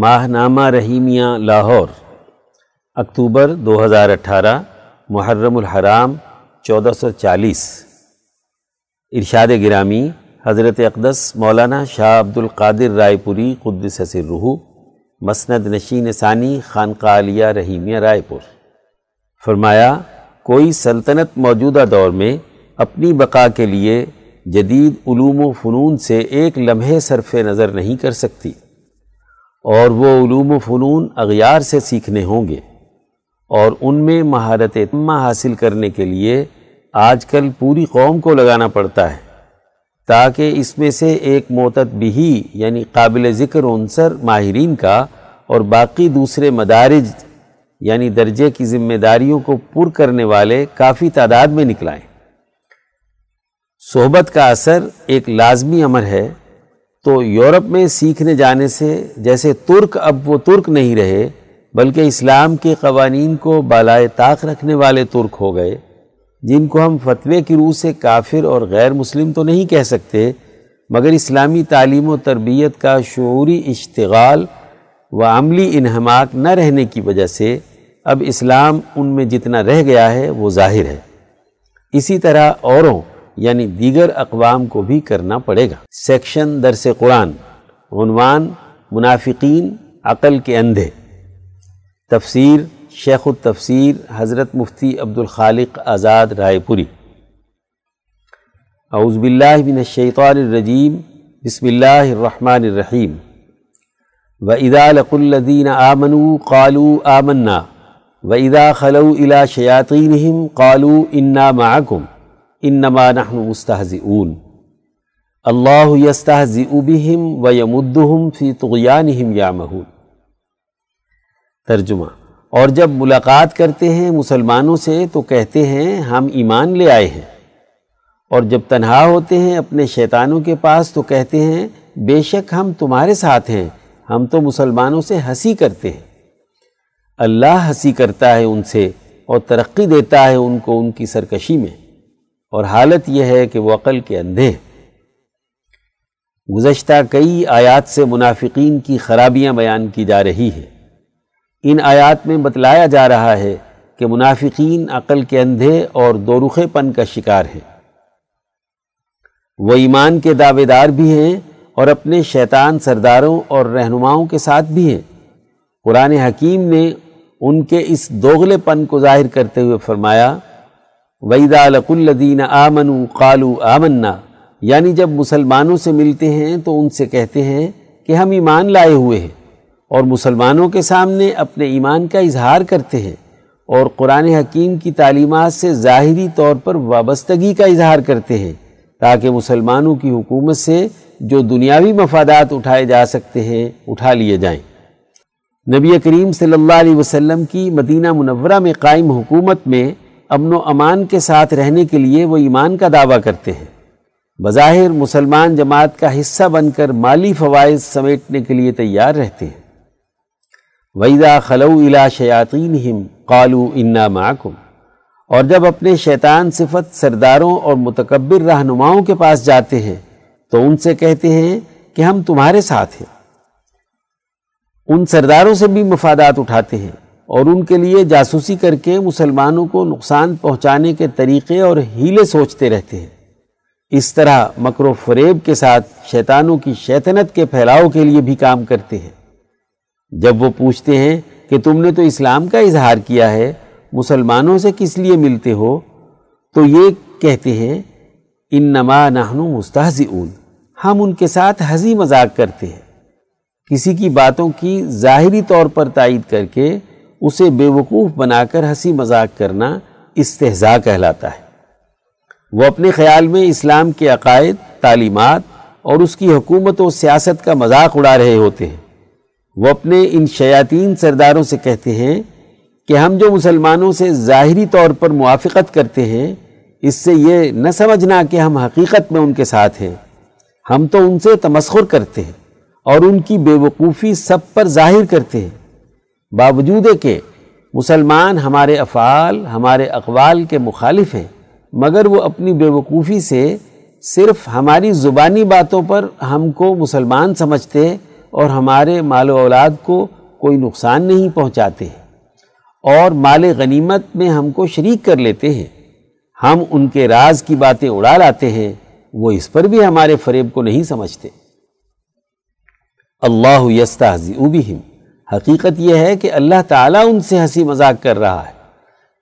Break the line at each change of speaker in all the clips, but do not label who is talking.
ماہ نامہ رحیمیہ لاہور، اکتوبر دو ہزار اٹھارہ، محرم الحرام، چودہ سو چالیس۔ ارشاد گرامی، حضرت اقدس مولانا شاہ عبد القادر رائے پوری، قدس روح، مسند نشین ثانی، خانقاہ علیہ رحیمیہ رائے پور۔ فرمایا، کوئی سلطنت موجودہ دور میں اپنی بقا کے لیے جدید علوم و فنون سے ایک لمحے صرف نظر نہیں کر سکتی۔ اور وہ علوم و فنون اغیار سے سیکھنے ہوں گے اور ان میں مہارت تمہ حاصل کرنے کے لیے آج کل پوری قوم کو لگانا پڑتا ہے تاکہ اس میں سے ایک موتت بھی یعنی قابل ذکر عنصر ماہرین کا اور باقی دوسرے مدارج یعنی درجے کی ذمہ داریوں کو پر کرنے والے کافی تعداد میں نکلائیں۔ صحبت کا اثر ایک لازمی امر ہے تو یورپ میں سیکھنے جانے سے جیسے ترک اب وہ ترک نہیں رہے، بلکہ اسلام کے قوانین کو بالائے طاق رکھنے والے ترک ہو گئے، جن کو ہم فتوے کی روح سے کافر اور غیر مسلم تو نہیں کہہ سکتے، مگر اسلامی تعلیم و تربیت کا شعوری اشتغال و عملی انہماک نہ رہنے کی وجہ سے اب اسلام ان میں جتنا رہ گیا ہے وہ ظاہر ہے۔ اسی طرح اوروں یعنی دیگر اقوام کو بھی کرنا پڑے گا۔ سیکشن درس قرآن، عنوان منافقین عقل کے اندھے۔ تفسیر شیخ التفسیر حضرت مفتی عبد الخالق آزاد رائے پوری۔ اعوذ باللہ من الشیطان الرجیم، بسم اللہ الرحمن الرحیم۔ وَإِذَا لَقُوا الَّذِينَ آمَنُوا قَالُوا آمَنَّا۔ وَإِذَا خَلَوْا إِلَى شَيَاطِينِهِمْ قَالُوا إِنَّا مَعَكُمْ انما نحن مستحزئون اللہ یستحزئ بهم ویمدهم فی طغیانهم یعمہون ترجمہ اور جب ملاقات کرتے ہیں مسلمانوں سے تو کہتے ہیں ہم ایمان لے آئے ہیں. اور جب تنہا ہوتے ہیں اپنے شیطانوں کے پاس تو کہتے ہیں بے شک ہم تمہارے ساتھ ہیں، ہم تو مسلمانوں سے ہنسی کرتے ہیں۔ اللہ ہنسی کرتا ہے ان سے اور ترقی دیتا ہے ان کو ان کی سرکشی میں۔ اور حالت یہ ہے کہ وہ عقل کے اندھے گزشتہ کئی آیات سے منافقین کی خرابیاں بیان کی جا رہی ہیں۔ ان آیات میں بتلایا جا رہا ہے کہ منافقین عقل کے اندھے اور دورخے پن کا شکار ہیں۔ وہ ایمان کے دعوے دار بھی ہیں اور اپنے شیطان سرداروں اور رہنماؤں کے ساتھ بھی ہیں۔ قرآن حکیم نے ان کے اس دوغلے پن کو ظاہر کرتے ہوئے فرمایا ویدا لق الدین آمن قالو آمنا۔ یعنی جب مسلمانوں سے ملتے ہیں تو ان سے کہتے ہیں کہ ہم ایمان لائے ہوئے ہیں اور مسلمانوں کے سامنے اپنے ایمان کا اظہار کرتے ہیں اور قرآن حکیم کی تعلیمات سے ظاہری طور پر وابستگی کا اظہار کرتے ہیں تاکہ مسلمانوں کی حکومت سے جو دنیاوی مفادات اٹھائے جا سکتے ہیں اٹھا لیے جائیں۔ نبی کریم صلی اللہ علیہ وسلم کی مدینہ منورہ میں قائم حکومت میں امن و امان کے ساتھ رہنے کے لیے وہ ایمان کا دعویٰ کرتے ہیں۔ بظاہر مسلمان جماعت کا حصہ بن کر مالی فوائد سمیٹنے کے لیے تیار رہتے ہیں۔ ویدا خلو الا شیاطین قالو انا معکم اور جب اپنے شیطان صفت سرداروں اور متکبر رہنماؤں کے پاس جاتے ہیں، تو ان سے کہتے ہیں کہ ہم تمہارے ساتھ ہیں۔ ان سرداروں سے بھی مفادات اٹھاتے ہیں۔ اور ان کے لیے جاسوسی کر کے مسلمانوں کو نقصان پہنچانے کے طریقے اور ہیلے سوچتے رہتے ہیں۔ اس طرح مکر و فریب کے ساتھ شیطانوں کی شیطنت کے پھیلاؤ کے لیے بھی کام کرتے ہیں۔ جب وہ پوچھتے ہیں کہ تم نے تو اسلام کا اظہار کیا ہے، مسلمانوں سے کس لیے ملتے ہو؟ تو یہ کہتے ہیں ان نما نہنو مستحزئون ہم ان کے ساتھ ہنسی مذاق کرتے ہیں۔ کسی کی باتوں کی ظاہری طور پر تائید کر کے اسے بے وقوف بنا کر ہنسی مذاق کرنا استحضاء کہلاتا ہے۔ وہ اپنے خیال میں اسلام کے عقائد، تعلیمات اور اس کی حکومت و سیاست کا مذاق اڑا رہے ہوتے ہیں۔ وہ اپنے ان شیاطین سرداروں سے کہتے ہیں کہ ہم جو مسلمانوں سے ظاہری طور پر موافقت کرتے ہیں، اس سے یہ نہ سمجھنا کہ ہم حقیقت میں ان کے ساتھ ہیں۔ ہم تو ان سے تمسخر کرتے ہیں اور ان کی بے وقوفی سب پر ظاہر کرتے ہیں۔ باوجود کہ مسلمان ہمارے افعال، ہمارے اقوال کے مخالف ہیں، مگر وہ اپنی بے وقوفی سے صرف ہماری زبانی باتوں پر ہم کو مسلمان سمجھتے اور ہمارے مال و اولاد کو کوئی نقصان نہیں پہنچاتے اور مال غنیمت میں ہم کو شریک کر لیتے ہیں۔ ہم ان کے راز کی باتیں اڑا لاتے ہیں، وہ اس پر بھی ہمارے فریب کو نہیں سمجھتے۔ اللہ یستہزئ بہم۔ حقیقت یہ ہے کہ اللہ تعالیٰ ان سے ہنسی مذاق کر رہا ہے۔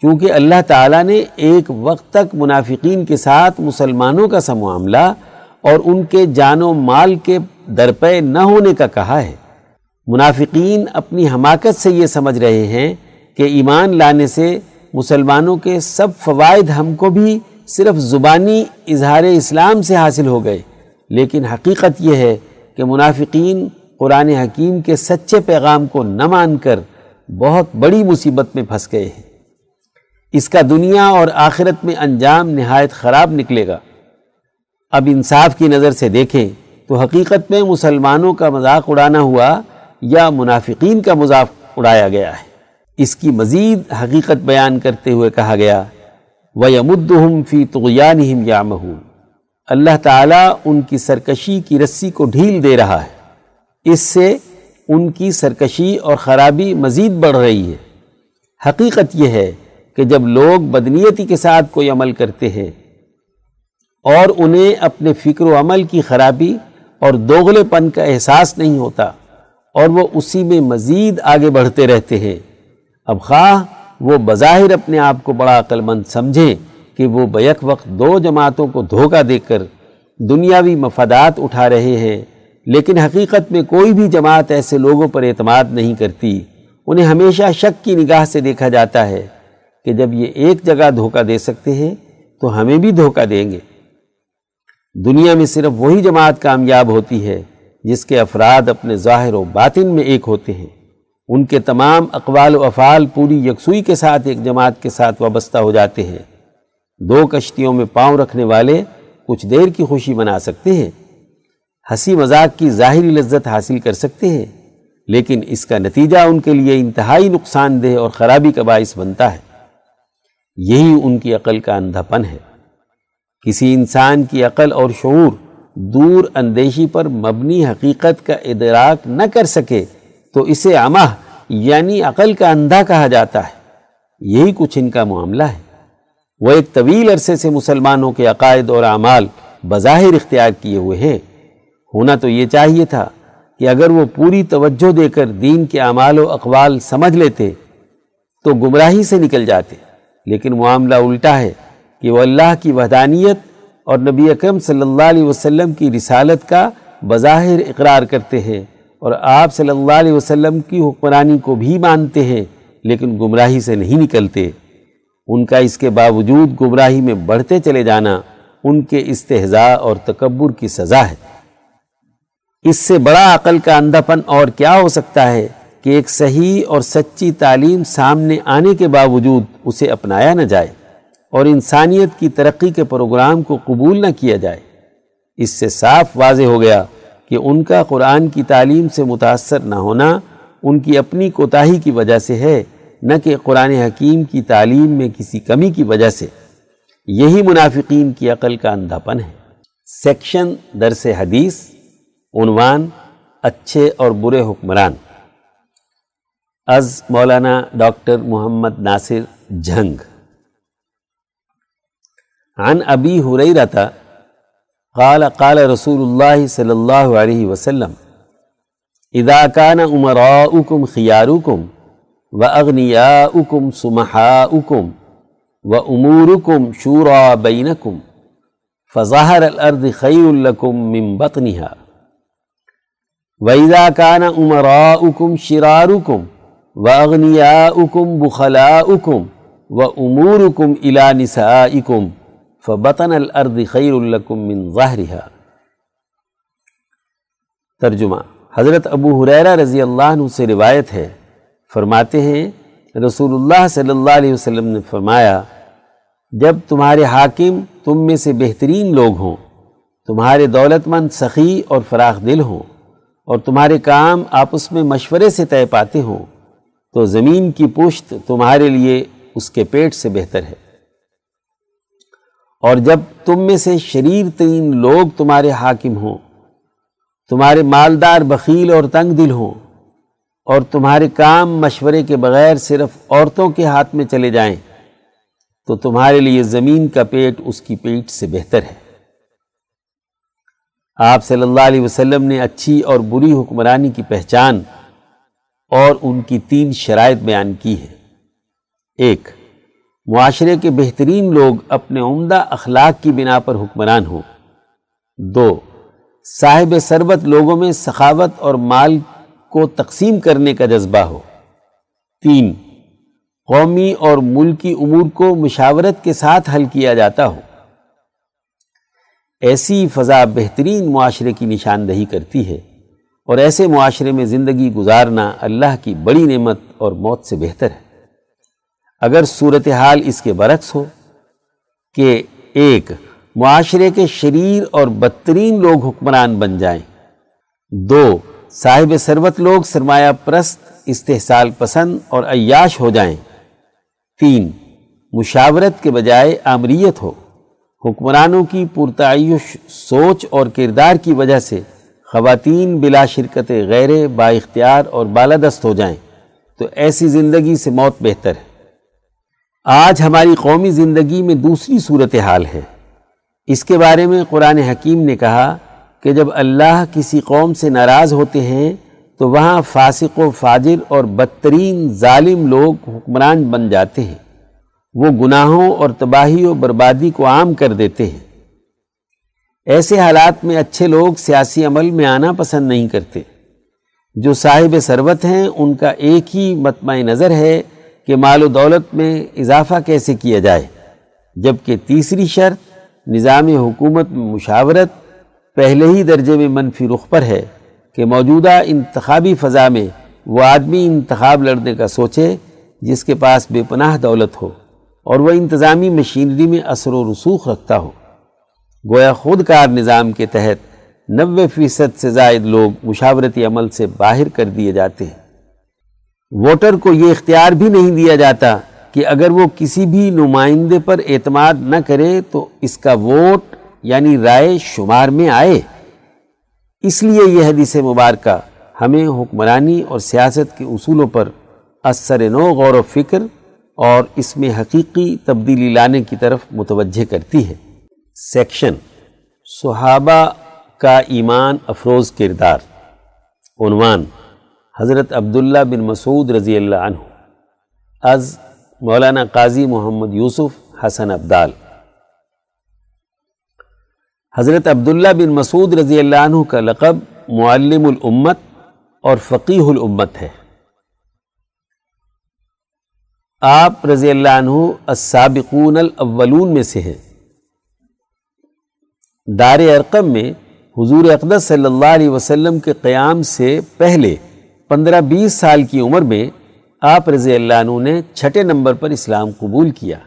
کیونکہ اللہ تعالیٰ نے ایک وقت تک منافقین کے ساتھ مسلمانوں کا سا معاملہ اور ان کے جان و مال کے درپے نہ ہونے کا کہا ہے۔ منافقین اپنی حماقت سے یہ سمجھ رہے ہیں کہ ایمان لانے سے مسلمانوں کے سب فوائد ہم کو بھی صرف زبانی اظہار اسلام سے حاصل ہو گئے۔ لیکن حقیقت یہ ہے کہ منافقین قرآن حکیم کے سچے پیغام کو نہ مان کر بہت بڑی مصیبت میں پھنس گئے ہیں۔ اس کا دنیا اور آخرت میں انجام نہایت خراب نکلے گا۔ اب انصاف کی نظر سے دیکھیں تو حقیقت میں مسلمانوں کا مذاق اڑانا ہوا یا منافقین کا مذاق اڑایا گیا ہے۔ اس کی مزید حقیقت بیان کرتے ہوئے کہا گیا، وَيَمُدُّهُمْ فِي طُغْيَانِهِمْ يَعْمَهُونَ۔ اللہ تعالیٰ ان کی سرکشی کی رسی کو ڈھیل دے رہا ہے۔ اس سے ان کی سرکشی اور خرابی مزید بڑھ رہی ہے۔ حقیقت یہ ہے کہ جب لوگ بدنیتی کے ساتھ کوئی عمل کرتے ہیں اور انہیں اپنے فکر و عمل کی خرابی اور دوغلے پن کا احساس نہیں ہوتا اور وہ اسی میں مزید آگے بڑھتے رہتے ہیں، اب خواہ وہ بظاہر اپنے آپ کو بڑا عقل مند سمجھیں کہ وہ بیک وقت دو جماعتوں کو دھوکہ دے کر دنیاوی مفادات اٹھا رہے ہیں۔ لیکن حقیقت میں کوئی بھی جماعت ایسے لوگوں پر اعتماد نہیں کرتی۔ انہیں ہمیشہ شک کی نگاہ سے دیکھا جاتا ہے کہ جب یہ ایک جگہ دھوکہ دے سکتے ہیں تو ہمیں بھی دھوکہ دیں گے۔ دنیا میں صرف وہی جماعت کامیاب ہوتی ہے جس کے افراد اپنے ظاہر و باطن میں ایک ہوتے ہیں۔ ان کے تمام اقوال و افعال پوری یکسوئی کے ساتھ ایک جماعت کے ساتھ وابستہ ہو جاتے ہیں۔ دو کشتیوں میں پاؤں رکھنے والے کچھ دیر کی خوشی منا سکتے ہیں۔ ہنسی مذاق کی ظاہری لذت حاصل کر سکتے ہیں، لیکن اس کا نتیجہ ان کے لیے انتہائی نقصان دہ اور خرابی کا باعث بنتا ہے۔ یہی ان کی عقل کا اندھا پن ہے۔ کسی انسان کی عقل اور شعور دور اندیشی پر مبنی حقیقت کا ادراک نہ کر سکے تو اسے عمہ یعنی عقل کا اندھا کہا جاتا ہے۔ یہی کچھ ان کا معاملہ ہے۔ وہ ایک طویل عرصے سے مسلمانوں کے عقائد اور اعمال بظاہر اختیار کیے ہوئے ہیں۔ ہونا تو یہ چاہیے تھا کہ اگر وہ پوری توجہ دے کر دین کے اعمال و اقوال سمجھ لیتے تو گمراہی سے نکل جاتے۔ لیکن معاملہ الٹا ہے کہ وہ اللہ کی وحدانیت اور نبی اکرم صلی اللہ علیہ وسلم کی رسالت کا بظاہر اقرار کرتے ہیں اور آپ صلی اللہ علیہ وسلم کی حکمرانی کو بھی مانتے ہیں، لیکن گمراہی سے نہیں نکلتے۔ ان کا اس کے باوجود گمراہی میں بڑھتے چلے جانا ان کے استحضاء اور تکبر کی سزا ہے۔ اس سے بڑا عقل کا اندھا پن اور کیا ہو سکتا ہے کہ ایک صحیح اور سچی تعلیم سامنے آنے کے باوجود اسے اپنایا نہ جائے اور انسانیت کی ترقی کے پروگرام کو قبول نہ کیا جائے۔ اس سے صاف واضح ہو گیا کہ ان کا قرآن کی تعلیم سے متاثر نہ ہونا ان کی اپنی کوتاہی کی وجہ سے ہے، نہ کہ قرآن حکیم کی تعلیم میں کسی کمی کی وجہ سے۔ یہی منافقین کی عقل کا اندھا پن ہے۔ سیکشن درس حدیث عنوان اچھے اور برے حکمران۔ از مولانا ڈاکٹر محمد ناصر جھنگ۔ عن ابی حریرتا قال قال رسول اللہ صلی اللہ علیہ وسلم، اذا كان امراؤكم خياركم واغنياؤكم سمحاؤكم واموركم شورى بينكم فظهر الارض خير لكم من بطنها واذا كان امراؤكم شراركم واغنياؤكم بخلاؤكم واموركم الى نسائكم فبطن الارض خیر الکم من ترجمہ حضرت ابو حریرہ رضی اللہ عنہ سے روایت ہے۔ فرماتے ہیں، رسول اللہ صلی اللہ علیہ وسلم نے فرمایا، جب تمہارے حاکم تم میں سے بہترین لوگ ہوں، تمہارے دولت مند سخی اور فراخ دل ہوں اور تمہارے کام آپس میں مشورے سے طے پاتے ہوں تو زمین کی پشت تمہارے لیے اس کے پیٹ سے بہتر ہے۔ اور جب تم میں سے شریر ترین لوگ تمہارے حاکم ہوں، تمہارے مالدار بخیل اور تنگ دل ہوں، اور تمہارے کام مشورے کے بغیر صرف عورتوں کے ہاتھ میں چلے جائیں، تو تمہارے لیے زمین کا پیٹ اس کی پیٹ سے بہتر ہے۔ آپ صلی اللہ علیہ وسلم نے اچھی اور بری حکمرانی کی پہچان اور ان کی تین شرائط بیان کی ہے ایک، معاشرے کے بہترین لوگ اپنے عمدہ اخلاق کی بنا پر حکمران ہوں۔ دو، صاحب سربت لوگوں میں سخاوت اور مال کو تقسیم کرنے کا جذبہ ہو۔ تین، قومی اور ملکی امور کو مشاورت کے ساتھ حل کیا جاتا ہو۔ ایسی فضا بہترین معاشرے کی نشاندہی کرتی ہے اور ایسے معاشرے میں زندگی گزارنا اللہ کی بڑی نعمت اور موت سے بہتر ہے۔ اگر صورتحال اس کے برعکس ہو کہ ایک معاشرے کے شریر اور بدترین لوگ حکمران بن جائیں، دو صاحب ثروت لوگ سرمایہ پرست، استحصال پسند اور عیاش ہو جائیں، تین مشاورت کے بجائے آمریت ہو۔ حکمرانوں کی پرتعیش، سوچ اور کردار کی وجہ سے خواتین بلا شرکت غیر با اختیار اور بالادست ہو جائیں۔ تو ایسی زندگی سے موت بہتر ہے۔ آج ہماری قومی زندگی میں دوسری صورتحال ہے۔ اس کے بارے میں قرآن حکیم نے کہا کہ جب اللہ کسی قوم سے ناراض ہوتے ہیں، تو وہاں فاسق و فاجر اور بدترین ظالم لوگ حکمران بن جاتے ہیں۔ وہ گناہوں اور تباہی و بربادی کو عام کر دیتے ہیں۔ ایسے حالات میں اچھے لوگ سیاسی عمل میں آنا پسند نہیں کرتے۔ جو صاحب ثروت ہیں، ان کا ایک ہی متمع نظر ہے کہ مال و دولت میں اضافہ کیسے کیا جائے۔ جبکہ تیسری شرط، نظام حکومت میں مشاورت پہلے ہی درجے میں منفی رخ پر ہے کہ موجودہ انتخابی فضا میں وہ آدمی انتخاب لڑنے کا سوچے جس کے پاس بے پناہ دولت ہو۔ اور وہ انتظامی مشینری میں اثر و رسوخ رکھتا ہو۔ گویا خود کار نظام کے تحت نوے فیصد سے زائد لوگ مشاورتی عمل سے باہر کر دیے جاتے ہیں۔ ووٹر کو یہ اختیار بھی نہیں دیا جاتا کہ اگر وہ کسی بھی نمائندے پر اعتماد نہ کرے تو اس کا ووٹ یعنی رائے شمار میں آئے۔ اس لیے یہ حدیث مبارکہ ہمیں حکمرانی اور سیاست کے اصولوں پر اثر نو غور و فکر اور اس میں حقیقی تبدیلی لانے کی طرف متوجہ کرتی ہے۔ سیکشن صحابہ کا ایمان افروز کردار۔ عنوان حضرت عبداللہ بن مسعود رضی اللہ عنہ۔ از مولانا قاضی محمد یوسف حسن عبدال حضرت عبداللہ بن مسعود رضی اللہ عنہ کا لقب معلم الامت اور فقیح الامت ہے۔ آپ رضی اللہ عنہ السابقون الاولون میں سے ہیں۔ دار ارقم میں حضور اقدس صلی اللہ علیہ وسلم کے قیام سے پہلے پندرہ بیس سال کی عمر میں آپ رضی اللہ عنہ نے چھٹے نمبر پر اسلام قبول کیا۔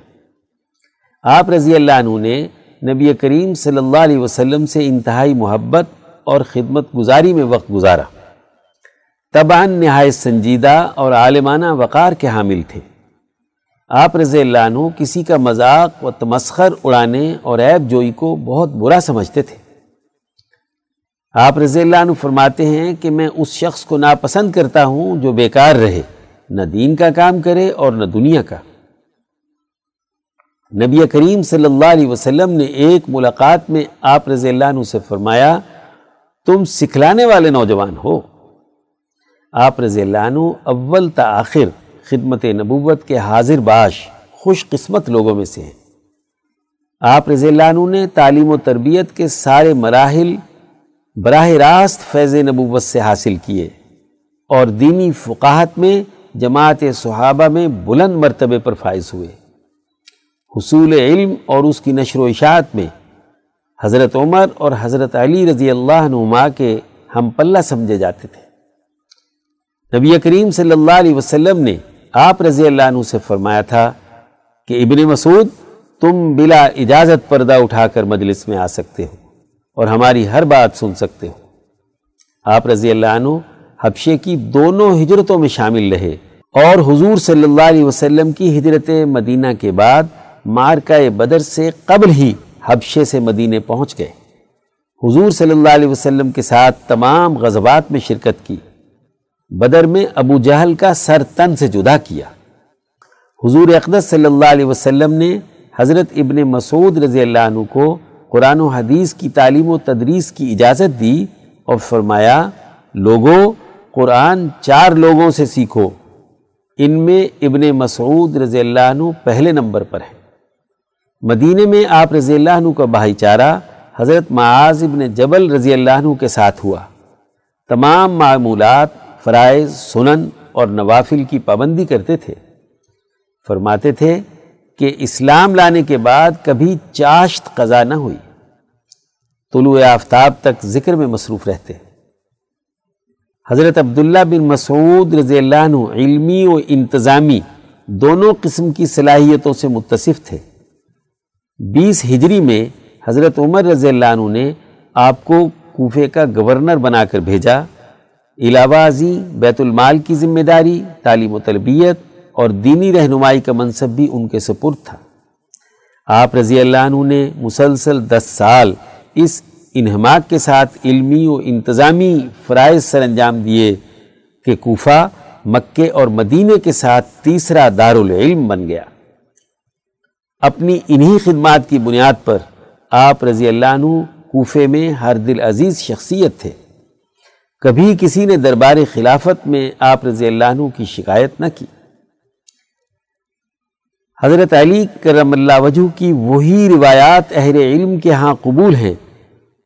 آپ رضی اللہ عنہ نے نبی کریم صلی اللہ علیہ وسلم سے انتہائی محبت اور خدمت گزاری میں وقت گزارا۔ طبعا نہایت سنجیدہ اور عالمانہ وقار کے حامل تھے۔ آپ رضی اللہ عنہ کسی کا مذاق و تمسخر اڑانے اور عیب جوئی کو بہت برا سمجھتے تھے۔ آپ رضی اللہ عنہ فرماتے ہیں کہ میں اس شخص کو ناپسند کرتا ہوں جو بیکار رہے، نہ دین کا کام کرے اور نہ دنیا کا۔ نبی کریم صلی اللہ علیہ وسلم نے ایک ملاقات میں آپ رضی اللہ عنہ سے فرمایا، تم سکھلانے والے نوجوان ہو۔ آپ رضی اللہ عنہ اول تا آخر خدمت نبوت کے حاضر باش، خوش قسمت لوگوں میں سے ہیں۔ آپ رضی اللہ عنہ نے تعلیم و تربیت کے سارے مراحل براہ راست فیض نبوت سے حاصل کیے اور دینی فقاہت میں، جماعت صحابہ میں بلند مرتبے پر فائز ہوئے۔ حصول علم اور اس کی نشر و اشاعت میں حضرت عمر اور حضرت علی رضی اللہ عنہما کے ہم پلہ سمجھے جاتے تھے۔ نبی کریم صلی اللہ علیہ وسلم نے آپ رضی اللہ عنہ سے فرمایا تھا کہ ابن مسعود، تم بلا اجازت پردہ اٹھا کر مجلس میں آ سکتے ہو اور ہماری ہر بات سن سکتے ہو۔ آپ رضی اللہ عنہ حبشے کی دونوں ہجرتوں میں شامل رہے اور حضور صلی اللہ علیہ وسلم کی ہجرت مدینہ کے بعد مارکہ بدر سے قبل ہی حبشے سے مدینے پہنچ گئے۔ حضور صلی اللہ علیہ وسلم کے ساتھ تمام غزبات میں شرکت کی۔ بدر میں ابو جہل کا سر تن سے جدا کیا۔ حضور اقدس صلی اللہ علیہ وسلم نے حضرت ابن مسعود رضی اللہ عنہ کو قرآن و حدیث کی تعلیم و تدریس کی اجازت دی اور فرمایا، لوگوں، قرآن چار لوگوں سے سیکھو۔ ان میں ابن مسعود رضی اللہ عنہ پہلے نمبر پر ہے مدینہ میں آپ رضی اللہ عنہ کا بھائی چارہ حضرت معاذ ابن جبل رضی اللہ عنہ کے ساتھ ہوا۔ تمام معمولات فرائض، سنن اور نوافل کی پابندی کرتے تھے۔ فرماتے تھے کہ اسلام لانے کے بعد کبھی چاشت قضا نہ ہوئی۔ طلوع آفتاب تک ذکر میں مصروف رہتے۔ حضرت عبداللہ بن مسعود رضی اللہ عنہ علمی و انتظامی دونوں قسم کی صلاحیتوں سے متصف تھے۔ بیس ہجری میں حضرت عمر رضی اللہ عنہ نے آپ کو کوفے کا گورنر بنا کر بھیجا۔ علاوہ ازی بیت المال کی ذمہ داری، تعلیم و تربیت اور دینی رہنمائی کا منصب بھی ان کے سپرد تھا۔ آپ رضی اللہ عنہ نے مسلسل دس سال اس انہماک کے ساتھ علمی و انتظامی فرائض سر انجام دیے کہ کوفہ مکے اور مدینہ کے ساتھ تیسرا دارالعلم بن گیا۔ اپنی انہی خدمات کی بنیاد پر آپ رضی اللہ عنہ کوفے میں ہر دل عزیز شخصیت تھے۔ کبھی کسی نے دربار خلافت میں آپ رضی اللہ عنہ کی شکایت نہ کی۔ حضرت علی کرم اللہ وجہ کی وہی روایات اہل علم کے ہاں قبول ہیں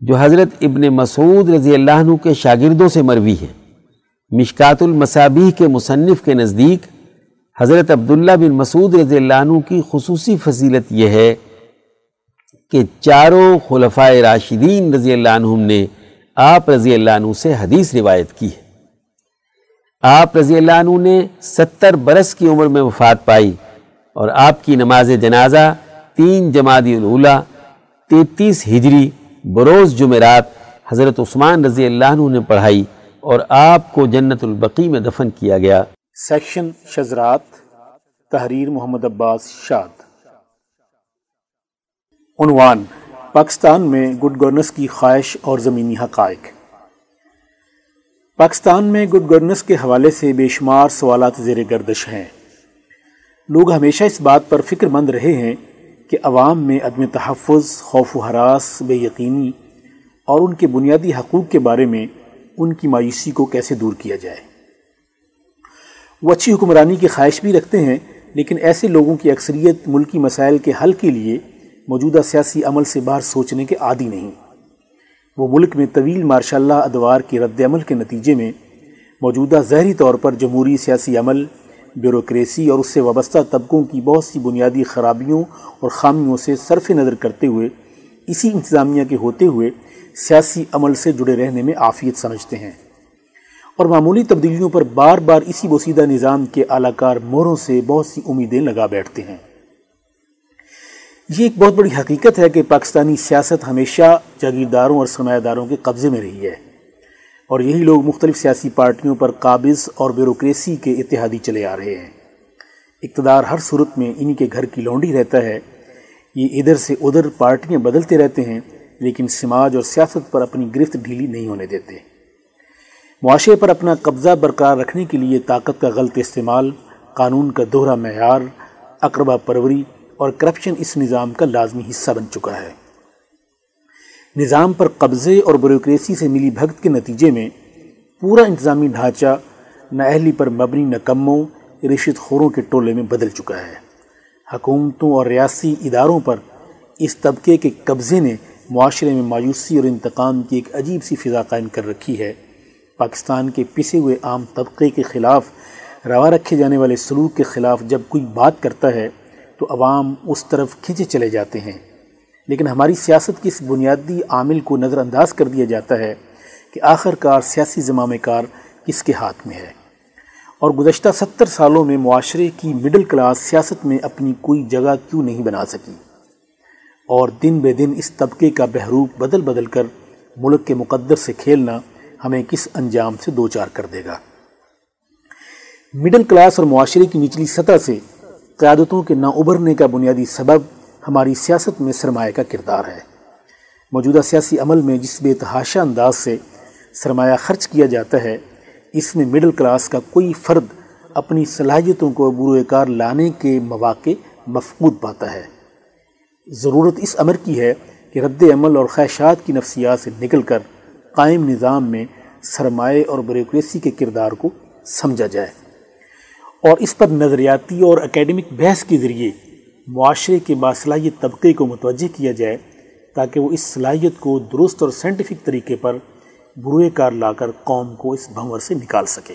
جو حضرت ابن مسعود رضی اللہ عنہ کے شاگردوں سے مروی ہے مشکات المصابیح کے مصنف کے نزدیک حضرت عبداللہ بن مسعود رضی اللہ عنہ کی خصوصی فضیلت یہ ہے کہ چاروں خلفۂ راشدین رضی اللہ عنہ نے آپ رضی اللہ عنہ سے حدیث روایت کی ہے۔ آپ رضی اللہ عنہ نے ستر برس کی عمر میں وفات پائی اور آپ کی نماز جنازہ تین جمادی الاولا تینتیس ہجری، بروز جمعرات حضرت عثمان رضی اللہ عنہ نے پڑھائی اور آپ کو جنت البقی میں دفن کیا گیا۔
سیکشن شزرات تحریر محمد عباس شاد۔ عنوان پاکستان میں گڈ گورننس کی خواہش اور زمینی حقائق۔ پاکستان میں گڈ گورننس کے حوالے سے بے شمار سوالات زیر گردش ہیں۔ لوگ ہمیشہ اس بات پر فکر مند رہے ہیں کہ عوام میں عدم تحفظ، خوف و حراس بے یقینی اور ان کے بنیادی حقوق کے بارے میں ان کی مایوسی کو کیسے دور کیا جائے۔ وہ اچھی حکمرانی کی خواہش بھی رکھتے ہیں، لیکن ایسے لوگوں کی اکثریت ملکی مسائل کے حل کے لیے موجودہ سیاسی عمل سے باہر سوچنے کے عادی نہیں۔ وہ ملک میں طویل مارشاء اللہ ادوار کے رد عمل کے نتیجے میں موجودہ ظاہری طور پر جمہوری سیاسی عمل، بیوروکریسی اور اس سے وابستہ طبقوں کی بہت سی بنیادی خرابیوں اور خامیوں سے صرف نظر کرتے ہوئے، اسی انتظامیہ کے ہوتے ہوئے سیاسی عمل سے جڑے رہنے میں عافیت سمجھتے ہیں۔ اور معمولی تبدیلیوں پر بار بار اسی بوسیدہ نظام کے اعلی کار موروں سے بہت سی امیدیں لگا بیٹھتے ہیں۔ یہ ایک بہت بڑی حقیقت ہے کہ پاکستانی سیاست ہمیشہ جاگیرداروں اور سرمایہ داروں کے قبضے میں رہی ہے اور یہی لوگ مختلف سیاسی پارٹیوں پر قابض اور بیوروکریسی کے اتحادی چلے آ رہے ہیں۔ اقتدار ہر صورت میں انہی کے گھر کی لونڈی رہتا ہے۔ یہ ادھر سے ادھر پارٹیاں بدلتے رہتے ہیں، لیکن سماج اور سیاست پر اپنی گرفت ڈھیلی نہیں ہونے دیتے۔ معاشرے پر اپنا قبضہ برقرار رکھنے کے لیے طاقت کا غلط استعمال، قانون کا دوہرا معیار اقربہ پروری اور کرپشن اس نظام کا لازمی حصہ بن چکا ہے۔ نظام پر قبضے اور بیوروکریسی سے ملی بھگت کے نتیجے میں پورا انتظامی ڈھانچہ نااہلی پر مبنی نکموں رشت خوروں کے ٹولے میں بدل چکا ہے۔ حکومتوں اور ریاسی اداروں پر اس طبقے کے قبضے نے معاشرے میں مایوسی اور انتقام کی ایک عجیب سی فضا قائم کر رکھی ہے۔ پاکستان کے پسے ہوئے عام طبقے کے خلاف روا رکھے جانے والے سلوک کے خلاف جب کوئی بات کرتا ہے تو عوام اس طرف کھنچے چلے جاتے ہیں۔ لیکن ہماری سیاست کی اس بنیادی عامل کو نظر انداز کر دیا جاتا ہے کہ آخر کار سیاسی زمام کار کس کے ہاتھ میں ہے۔ اور گزشتہ ستر سالوں میں معاشرے کی مڈل کلاس سیاست میں اپنی کوئی جگہ کیوں نہیں بنا سکی۔ اور دن بے دن اس طبقے کا بحروب بدل بدل کر ملک کے مقدر سے کھیلنا ہمیں کس انجام سے دو چار کر دے گا۔ مڈل کلاس اور معاشرے کی نچلی سطح سے قیادتوں کے نہ ابھرنے کا بنیادی سبب ہماری سیاست میں سرمایہ کا کردار ہے۔ موجودہ سیاسی عمل میں جس بے تحاشا انداز سے سرمایہ خرچ کیا جاتا ہے، اس میں مڈل کلاس کا کوئی فرد اپنی صلاحیتوں کو بروئے کار لانے کے مواقع مفقود پاتا ہے۔ ضرورت اس امر کی ہے کہ رد عمل اور خواہشات کی نفسیات سے نکل کر قائم نظام میں سرمایہ اور بیوروکریسی کے کردار کو سمجھا جائے۔ اور اس پر نظریاتی اور اکیڈمک بحث کے ذریعے معاشرے کے باصلاحیت طبقے کو متوجہ کیا جائے تاکہ وہ اس صلاحیت کو درست اور سائنٹیفک طریقے پر بروئے کار لا کر قوم کو اس بھنور سے نکال سکے۔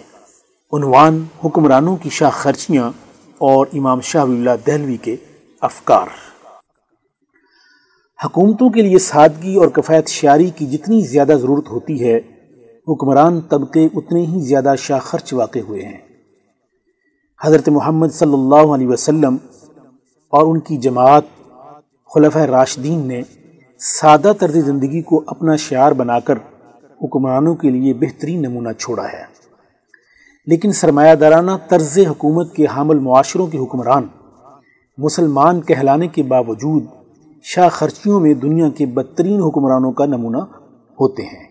عنوان حکمرانوں کی شاہ خرچیاں اور امام شاہ اللہ دہلوی کے افکار۔ حکومتوں کے لیے سادگی اور کفایت شعری کی جتنی زیادہ ضرورت ہوتی ہے، حکمران طبقے اتنے ہی زیادہ شاہ خرچ واقع ہوئے ہیں۔ حضرت محمد صلی اللہ علیہ وسلم اور ان کی جماعت خلفۂ راشدین نے سادہ طرز زندگی کو اپنا شعار بنا کر حکمرانوں کے لیے بہترین نمونہ چھوڑا ہے۔ لیکن سرمایہ دارانہ طرز حکومت کے حامل معاشروں کے حکمران مسلمان کہلانے کے باوجود شاہ خرچیوں میں دنیا کے بدترین حکمرانوں کا نمونہ ہوتے ہیں۔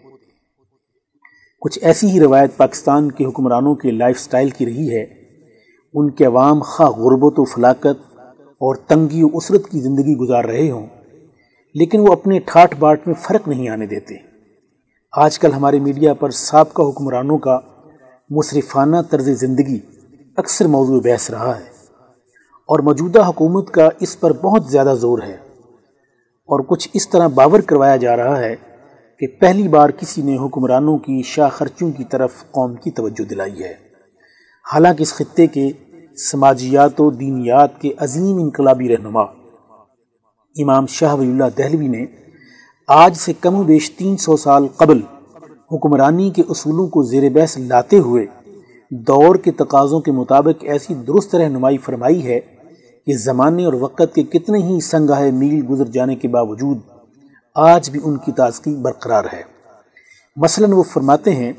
کچھ ایسی ہی روایت پاکستان کے حکمرانوں کے لائف سٹائل کی رہی ہے۔ ان کے عوام خواہ غربت و فلاقت اور تنگی و اسرت کی زندگی گزار رہے ہوں، لیکن وہ اپنے ٹھاٹ باٹ میں فرق نہیں آنے دیتے۔ آج کل ہمارے میڈیا پر سابقہ حکمرانوں کا مصرفانہ طرز زندگی اکثر موضوع بحث رہا ہے اور موجودہ حکومت کا اس پر بہت زیادہ زور ہے۔ اور کچھ اس طرح باور کروایا جا رہا ہے کہ پہلی بار کسی نے حکمرانوں کی شاہ خرچوں کی طرف قوم کی توجہ دلائی ہے۔ حالانکہ اس خطے کے سماجیات و دینیات کے عظیم انقلابی رہنما امام شاہ ولی اللہ دہلوی نے آج سے کم و بیش تین سو سال قبل حکمرانی کے اصولوں کو زیر بحث لاتے ہوئے دور کے تقاضوں کے مطابق ایسی درست رہنمائی فرمائی ہے کہ زمانے اور وقت کے کتنے ہی سنگاہ میل گزر جانے کے باوجود آج بھی ان کی تازگی برقرار ہے۔ مثلا وہ فرماتے ہیں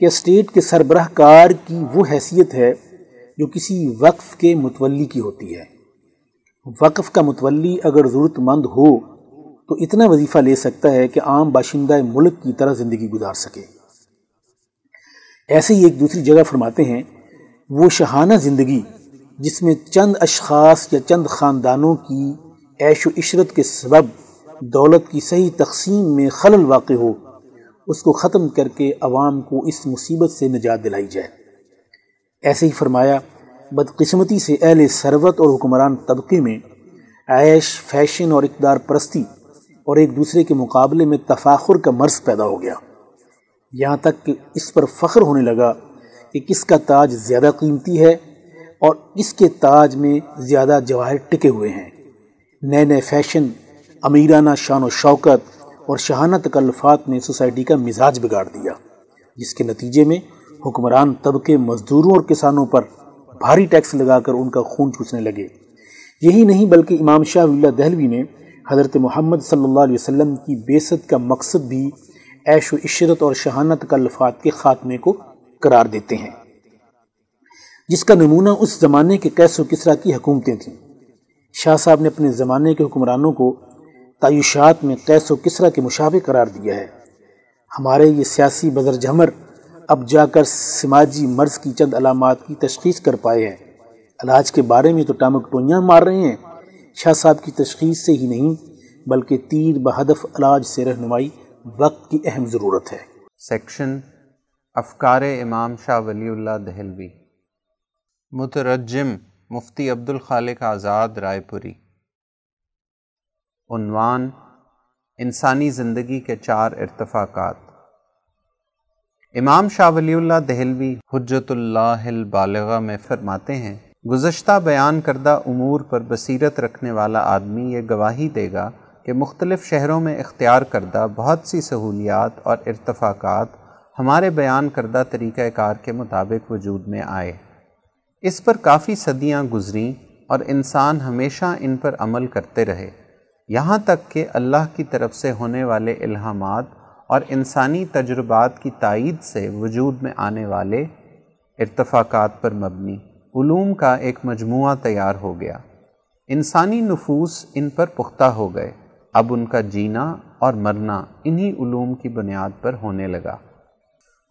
کہ اسٹیٹ کے سربراہ کار کی وہ حیثیت ہے جو کسی وقف کے متولی کی ہوتی ہے۔ وقف کا متولی اگر ضرورت مند ہو تو اتنا وظیفہ لے سکتا ہے کہ عام باشندہ ملک کی طرح زندگی گزار سکے۔ ایسے ہی ایک دوسری جگہ فرماتے ہیں، وہ شہانہ زندگی جس میں چند اشخاص یا چند خاندانوں کی عیش و عشرت کے سبب دولت کی صحیح تقسیم میں خلل واقع ہو اس کو ختم کر کے عوام کو اس مصیبت سے نجات دلائی جائے۔ ایسے ہی فرمایا، بدقسمتی سے اہل ثروت اور حکمران طبقے میں عیش، فیشن اور اقدار پرستی اور ایک دوسرے کے مقابلے میں تفاخر کا مرض پیدا ہو گیا۔ یہاں تک کہ اس پر فخر ہونے لگا کہ کس کا تاج زیادہ قیمتی ہے اور اس کے تاج میں زیادہ جواہر ٹکے ہوئے ہیں۔ نئے نئے فیشن، امیرانہ شان و شوکت اور شہانہ تکلفات نے سوسائٹی کا مزاج بگاڑ دیا، جس کے نتیجے میں حکمران طبقے مزدوروں اور کسانوں پر بھاری ٹیکس لگا کر ان کا خون چوسنے لگے۔ یہی نہیں بلکہ امام شاہ اللہ دہلوی نے حضرت محمد صلی اللہ علیہ وسلم کی بیست کا مقصد بھی عیش و عشرت اور شہانہ تکلفات کے خاتمے کو قرار دیتے ہیں۔ جس کا نمونہ اس زمانے کے کیس و کسرا کی حکومتیں تھیں۔ شاہ صاحب نے اپنے زمانے کے حکمرانوں کو تعیشات میں قیس و کسرا کے مشابہ قرار دیا ہے۔ ہمارے یہ سیاسی بذر جھمر اب جا کر سماجی مرض کی چند علامات کی تشخیص کر پائے ہیں۔ علاج کے بارے میں تو ٹامک ٹوئیاں مار رہے ہیں۔ شاہ صاحب کی تشخیص سے ہی نہیں، بلکہ تیر بہدف علاج سے رہنمائی وقت کی اہم ضرورت ہے۔
سیکشن افکار امام شاہ ولی اللہ دہلوی۔ مترجم مفتی عبد الخالق آزاد، رائے پوری۔ عنوان انسانی زندگی کے چار ارتفاقات۔ امام شاہ ولی اللہ دہلوی حجت اللہ البالغہ میں فرماتے ہیں، گزشتہ بیان کردہ امور پر بصیرت رکھنے والا آدمی یہ گواہی دے گا کہ مختلف شہروں میں اختیار کردہ بہت سی سہولیات اور ارتفاقات ہمارے بیان کردہ طریقہ کار کے مطابق وجود میں آئے۔ اس پر کافی صدیاں گزریں اور انسان ہمیشہ ان پر عمل کرتے رہے۔ یہاں تک کہ اللہ کی طرف سے ہونے والے الہامات اور انسانی تجربات کی تائید سے وجود میں آنے والے ارتفاقات پر مبنی علوم کا ایک مجموعہ تیار ہو گیا۔ انسانی نفوس ان پر پختہ ہو گئے۔ اب ان کا جینا اور مرنا انہی علوم کی بنیاد پر ہونے لگا۔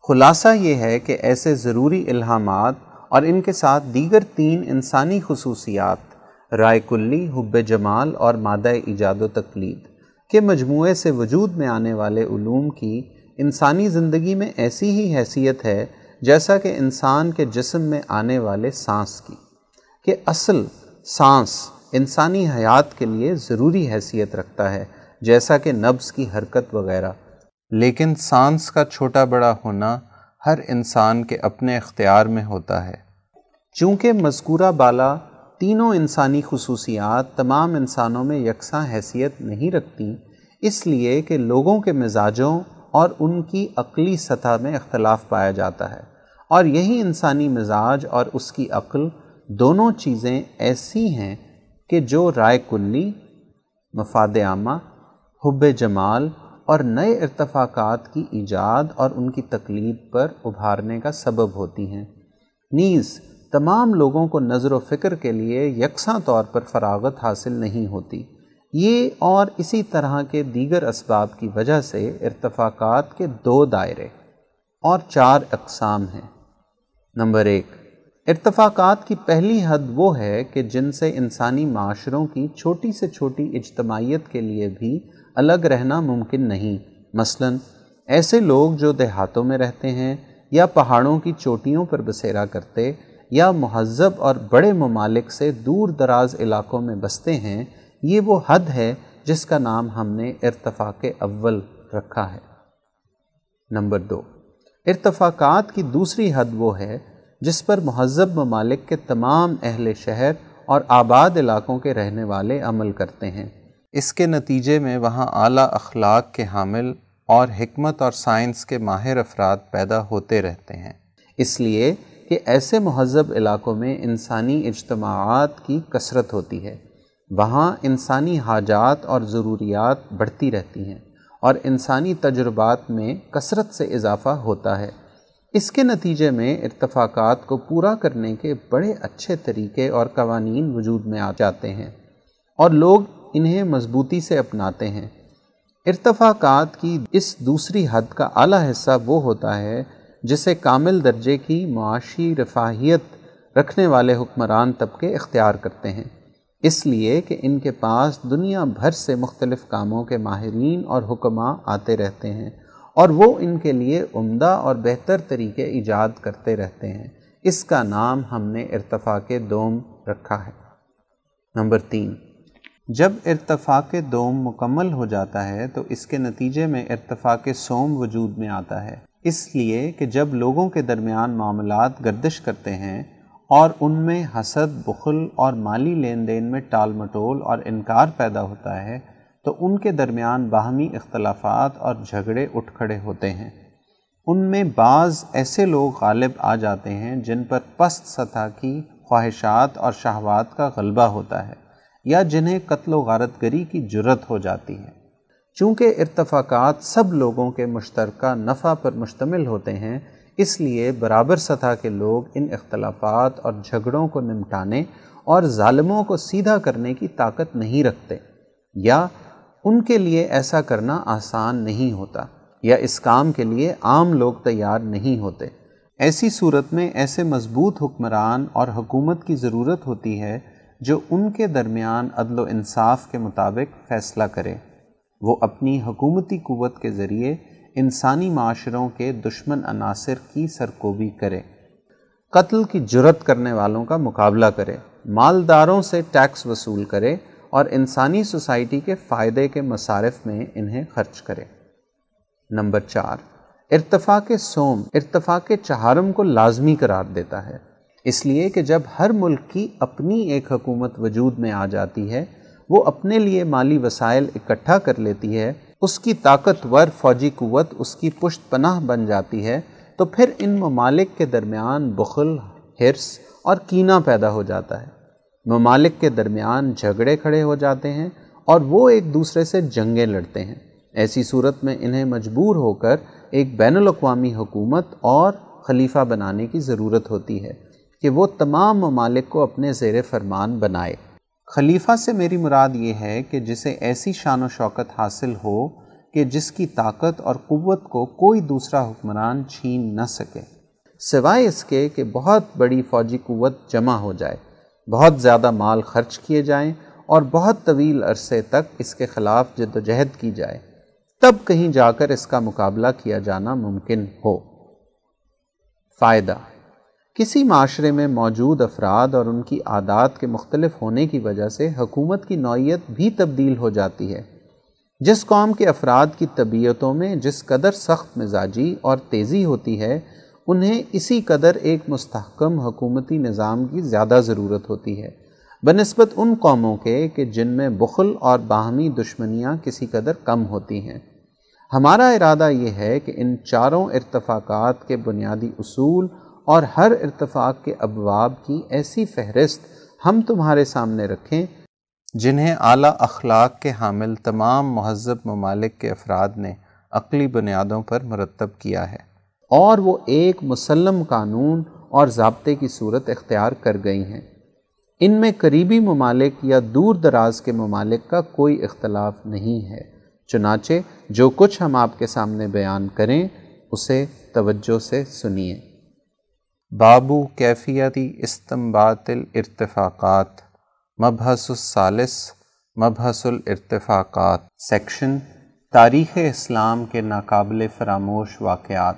خلاصہ یہ ہے کہ ایسے ضروری الہامات اور ان کے ساتھ دیگر تین انسانی خصوصیات رائے کلی، حب جمال اور مادہ ایجاد و تقلید کے مجموعے سے وجود میں آنے والے علوم کی انسانی زندگی میں ایسی ہی حیثیت ہے جیسا کہ انسان کے جسم میں آنے والے سانس کی، کہ اصل سانس انسانی حیات کے لیے ضروری حیثیت رکھتا ہے، جیسا کہ نبز کی حرکت وغیرہ۔ لیکن سانس کا چھوٹا بڑا ہونا ہر انسان کے اپنے اختیار میں ہوتا ہے۔ چونکہ مذکورہ بالا تینوں انسانی خصوصیات تمام انسانوں میں یکساں حیثیت نہیں رکھتی اس لیے کہ لوگوں کے مزاجوں اور ان کی عقلی سطح میں اختلاف پایا جاتا ہے۔ اور یہی انسانی مزاج اور اس کی عقل دونوں چیزیں ایسی ہیں کہ جو رائے کلی، مفاد عامہ، حب جمال اور نئے ارتفاقات کی ایجاد اور ان کی تقلید پر ابھارنے کا سبب ہوتی ہیں۔ نیز تمام لوگوں کو نظر و فکر کے لیے یکساں طور پر فراغت حاصل نہیں ہوتی۔ یہ اور اسی طرح کے دیگر اسباب کی وجہ سے ارتفاقات کے دو دائرے اور چار اقسام ہیں۔ نمبر ایک، ارتفاقات کی پہلی حد وہ ہے کہ جن سے انسانی معاشروں کی چھوٹی سے چھوٹی اجتماعیت کے لیے بھی الگ رہنا ممکن نہیں۔ مثلا، ایسے لوگ جو دیہاتوں میں رہتے ہیں یا پہاڑوں کی چوٹیوں پر بسیرا کرتے یا مہذب اور بڑے ممالک سے دور دراز علاقوں میں بستے ہیں، یہ وہ حد ہے جس کا نام ہم نے ارتفاق اول رکھا ہے۔ نمبر دو، ارتفاقات کی دوسری حد وہ ہے جس پر مہذب ممالک کے تمام اہل شہر اور آباد علاقوں کے رہنے والے عمل کرتے ہیں۔ اس کے نتیجے میں وہاں اعلیٰ اخلاق کے حامل اور حکمت اور سائنس کے ماہر افراد پیدا ہوتے رہتے ہیں۔ اس لیے کہ ایسے مہذب علاقوں میں انسانی اجتماعات کی کثرت ہوتی ہے۔ وہاں انسانی حاجات اور ضروریات بڑھتی رہتی ہیں اور انسانی تجربات میں کثرت سے اضافہ ہوتا ہے۔ اس کے نتیجے میں ارتفاقات کو پورا کرنے کے بڑے اچھے طریقے اور قوانین وجود میں آ جاتے ہیں اور لوگ انہیں مضبوطی سے اپناتے ہیں۔ ارتفاقات کی اس دوسری حد کا اعلیٰ حصہ وہ ہوتا ہے جسے کامل درجے کی معاشی رفاہیت رکھنے والے حکمران طبقے اختیار کرتے ہیں۔ اس لیے کہ ان کے پاس دنیا بھر سے مختلف کاموں کے ماہرین اور حکماں آتے رہتے ہیں اور وہ ان کے لیے عمدہ اور بہتر طریقے ایجاد کرتے رہتے ہیں۔ اس کا نام ہم نے ارتفاق دوم رکھا ہے۔ نمبر تین، جب ارتفاق دوم مکمل ہو جاتا ہے تو اس کے نتیجے میں ارتفاق سوم وجود میں آتا ہے۔ اس لیے کہ جب لوگوں کے درمیان معاملات گردش کرتے ہیں اور ان میں حسد، بخل اور مالی لین دین میں ٹال مٹول اور انکار پیدا ہوتا ہے، تو ان کے درمیان باہمی اختلافات اور جھگڑے اٹھ کھڑے ہوتے ہیں۔ ان میں بعض ایسے لوگ غالب آ جاتے ہیں جن پر پست سطح کی خواہشات اور شہوات کا غلبہ ہوتا ہے یا جنہیں قتل و غارت گری کی جرت ہو جاتی ہے۔ چونکہ ارتفاقات سب لوگوں کے مشترکہ نفع پر مشتمل ہوتے ہیں، اس لیے برابر سطح کے لوگ ان اختلافات اور جھگڑوں کو نمٹانے اور ظالموں کو سیدھا کرنے کی طاقت نہیں رکھتے، یا ان کے لیے ایسا کرنا آسان نہیں ہوتا، یا اس کام کے لیے عام لوگ تیار نہیں ہوتے۔ ایسی صورت میں ایسے مضبوط حکمران اور حکومت کی ضرورت ہوتی ہے جو ان کے درمیان عدل و انصاف کے مطابق فیصلہ کرے۔ وہ اپنی حکومتی قوت کے ذریعے انسانی معاشروں کے دشمن عناصر کی سرکوبی کرے، قتل کی جرت کرنے والوں کا مقابلہ کرے، مالداروں سے ٹیکس وصول کرے اور انسانی سوسائٹی کے فائدے کے مصارف میں انہیں خرچ کرے۔ نمبر چار ارتفاق سوم ارتفاق چہارم کو لازمی قرار دیتا ہے۔ اس لیے کہ جب ہر ملک کی اپنی ایک حکومت وجود میں آ جاتی ہے وہ اپنے لیے مالی وسائل اکٹھا کر لیتی ہے، اس کی طاقتور فوجی قوت اس کی پشت پناہ بن جاتی ہے، تو پھر ان ممالک کے درمیان بخل حرص اور کینہ پیدا ہو جاتا ہے۔ ممالک کے درمیان جھگڑے کھڑے ہو جاتے ہیں اور وہ ایک دوسرے سے جنگیں لڑتے ہیں۔ ایسی صورت میں انہیں مجبور ہو کر ایک بین الاقوامی حکومت اور خلیفہ بنانے کی ضرورت ہوتی ہے کہ وہ تمام ممالک کو اپنے زیر فرمان بنائے۔ خلیفہ سے میری مراد یہ ہے کہ جسے ایسی شان و شوکت حاصل ہو کہ جس کی طاقت اور قوت کو کوئی دوسرا حکمران چھین نہ سکے۔ سوائے اس کے کہ بہت بڑی فوجی قوت جمع ہو جائے، بہت زیادہ مال خرچ کیے جائیں اور بہت طویل عرصے تک اس کے خلاف جد و جہد کی جائے، تب کہیں جا کر اس کا مقابلہ کیا جانا ممکن ہو۔ فائدہ کسی معاشرے میں موجود افراد اور ان کی عادات کے مختلف ہونے کی وجہ سے حکومت کی نوعیت بھی تبدیل ہو جاتی ہے۔ جس قوم کے افراد کی طبیعتوں میں جس قدر سخت مزاجی اور تیزی ہوتی ہے، انہیں اسی قدر ایک مستحکم حکومتی نظام کی زیادہ ضرورت ہوتی ہے۔ بنسبت ان قوموں کے کہ جن میں بخل اور باہمی دشمنیاں کسی قدر کم ہوتی ہیں۔ ہمارا ارادہ یہ ہے کہ ان چاروں ارتفاقات کے بنیادی اصول اور ہر ارتفاق کے ابواب کی ایسی فہرست ہم تمہارے سامنے رکھیں، جنہیں اعلیٰ اخلاق کے حامل تمام مہذب ممالک کے افراد نے عقلی بنیادوں پر مرتب کیا ہے۔ اور وہ ایک مسلم قانون اور ضابطے کی صورت اختیار کر گئی ہیں۔ ان میں قریبی ممالک یا دور دراز کے ممالک کا کوئی اختلاف نہیں ہے۔ چنانچہ جو کچھ ہم آپ کے سامنے بیان کریں، اسے توجہ سے سنیے۔ بابو کیفیتی استمبات الارتفاقات مبحث الثالث، مبحث الارتفاقات، سیکشن، تاریخ اسلام کے ناقابل فراموش واقعات۔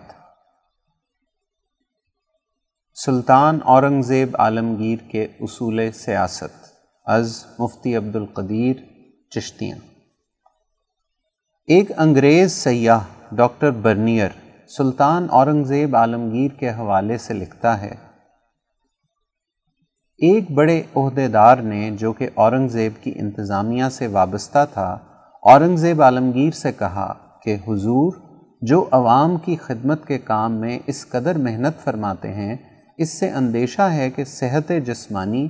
سلطان اورنگزیب عالمگیر کے اصول سیاست، از مفتی عبد القدیر چشتیاں۔ ایک انگریز سیاح، ڈاکٹر برنیئر سلطان اورنگزیب عالمگیر کے حوالے سے لکھتا ہے، ایک بڑے عہدے دار نے جو کہ اورنگزیب کی انتظامیہ سے وابستہ تھا، اورنگزیب عالمگیر سے کہا کہ حضور جو عوام کی خدمت کے کام میں اس قدر محنت فرماتے ہیں، اس سے اندیشہ ہے کہ صحت جسمانی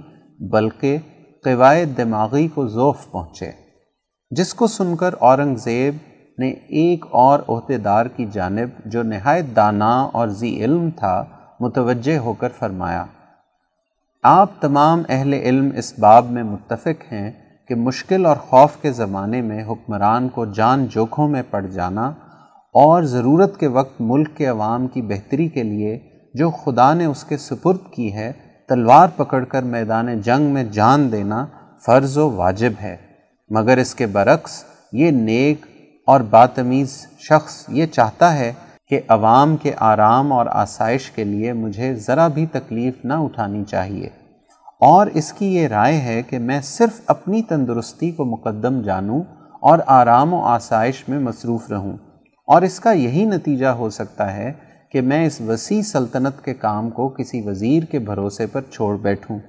بلکہ قواعد دماغی کو ذوف پہنچے۔ جس کو سن کر اورنگزیب نے ایک اور عہدے دار کی جانب جو نہایت دانا اور ذی علم تھا، متوجہ ہو کر فرمایا، آپ تمام اہل علم اس باب میں متفق ہیں کہ مشکل اور خوف کے زمانے میں حکمران کو جان جوکھوں میں پڑ جانا اور ضرورت کے وقت ملک کے عوام کی بہتری کے لیے جو خدا نے اس کے سپرد کی ہے، تلوار پکڑ کر میدان جنگ میں جان دینا فرض و واجب ہے۔ مگر اس کے برعکس، یہ نیک اور باتمیز شخص یہ چاہتا ہے کہ عوام کے آرام اور آسائش کے لیے مجھے ذرا بھی تکلیف نہ اٹھانی چاہیے۔ اور اس کی یہ رائے ہے کہ میں صرف اپنی تندرستی کو مقدم جانوں اور آرام و آسائش میں مصروف رہوں۔ اور اس کا یہی نتیجہ ہو سکتا ہے کہ میں اس وسیع سلطنت کے کام کو کسی وزیر کے بھروسے پر چھوڑ بیٹھوں۔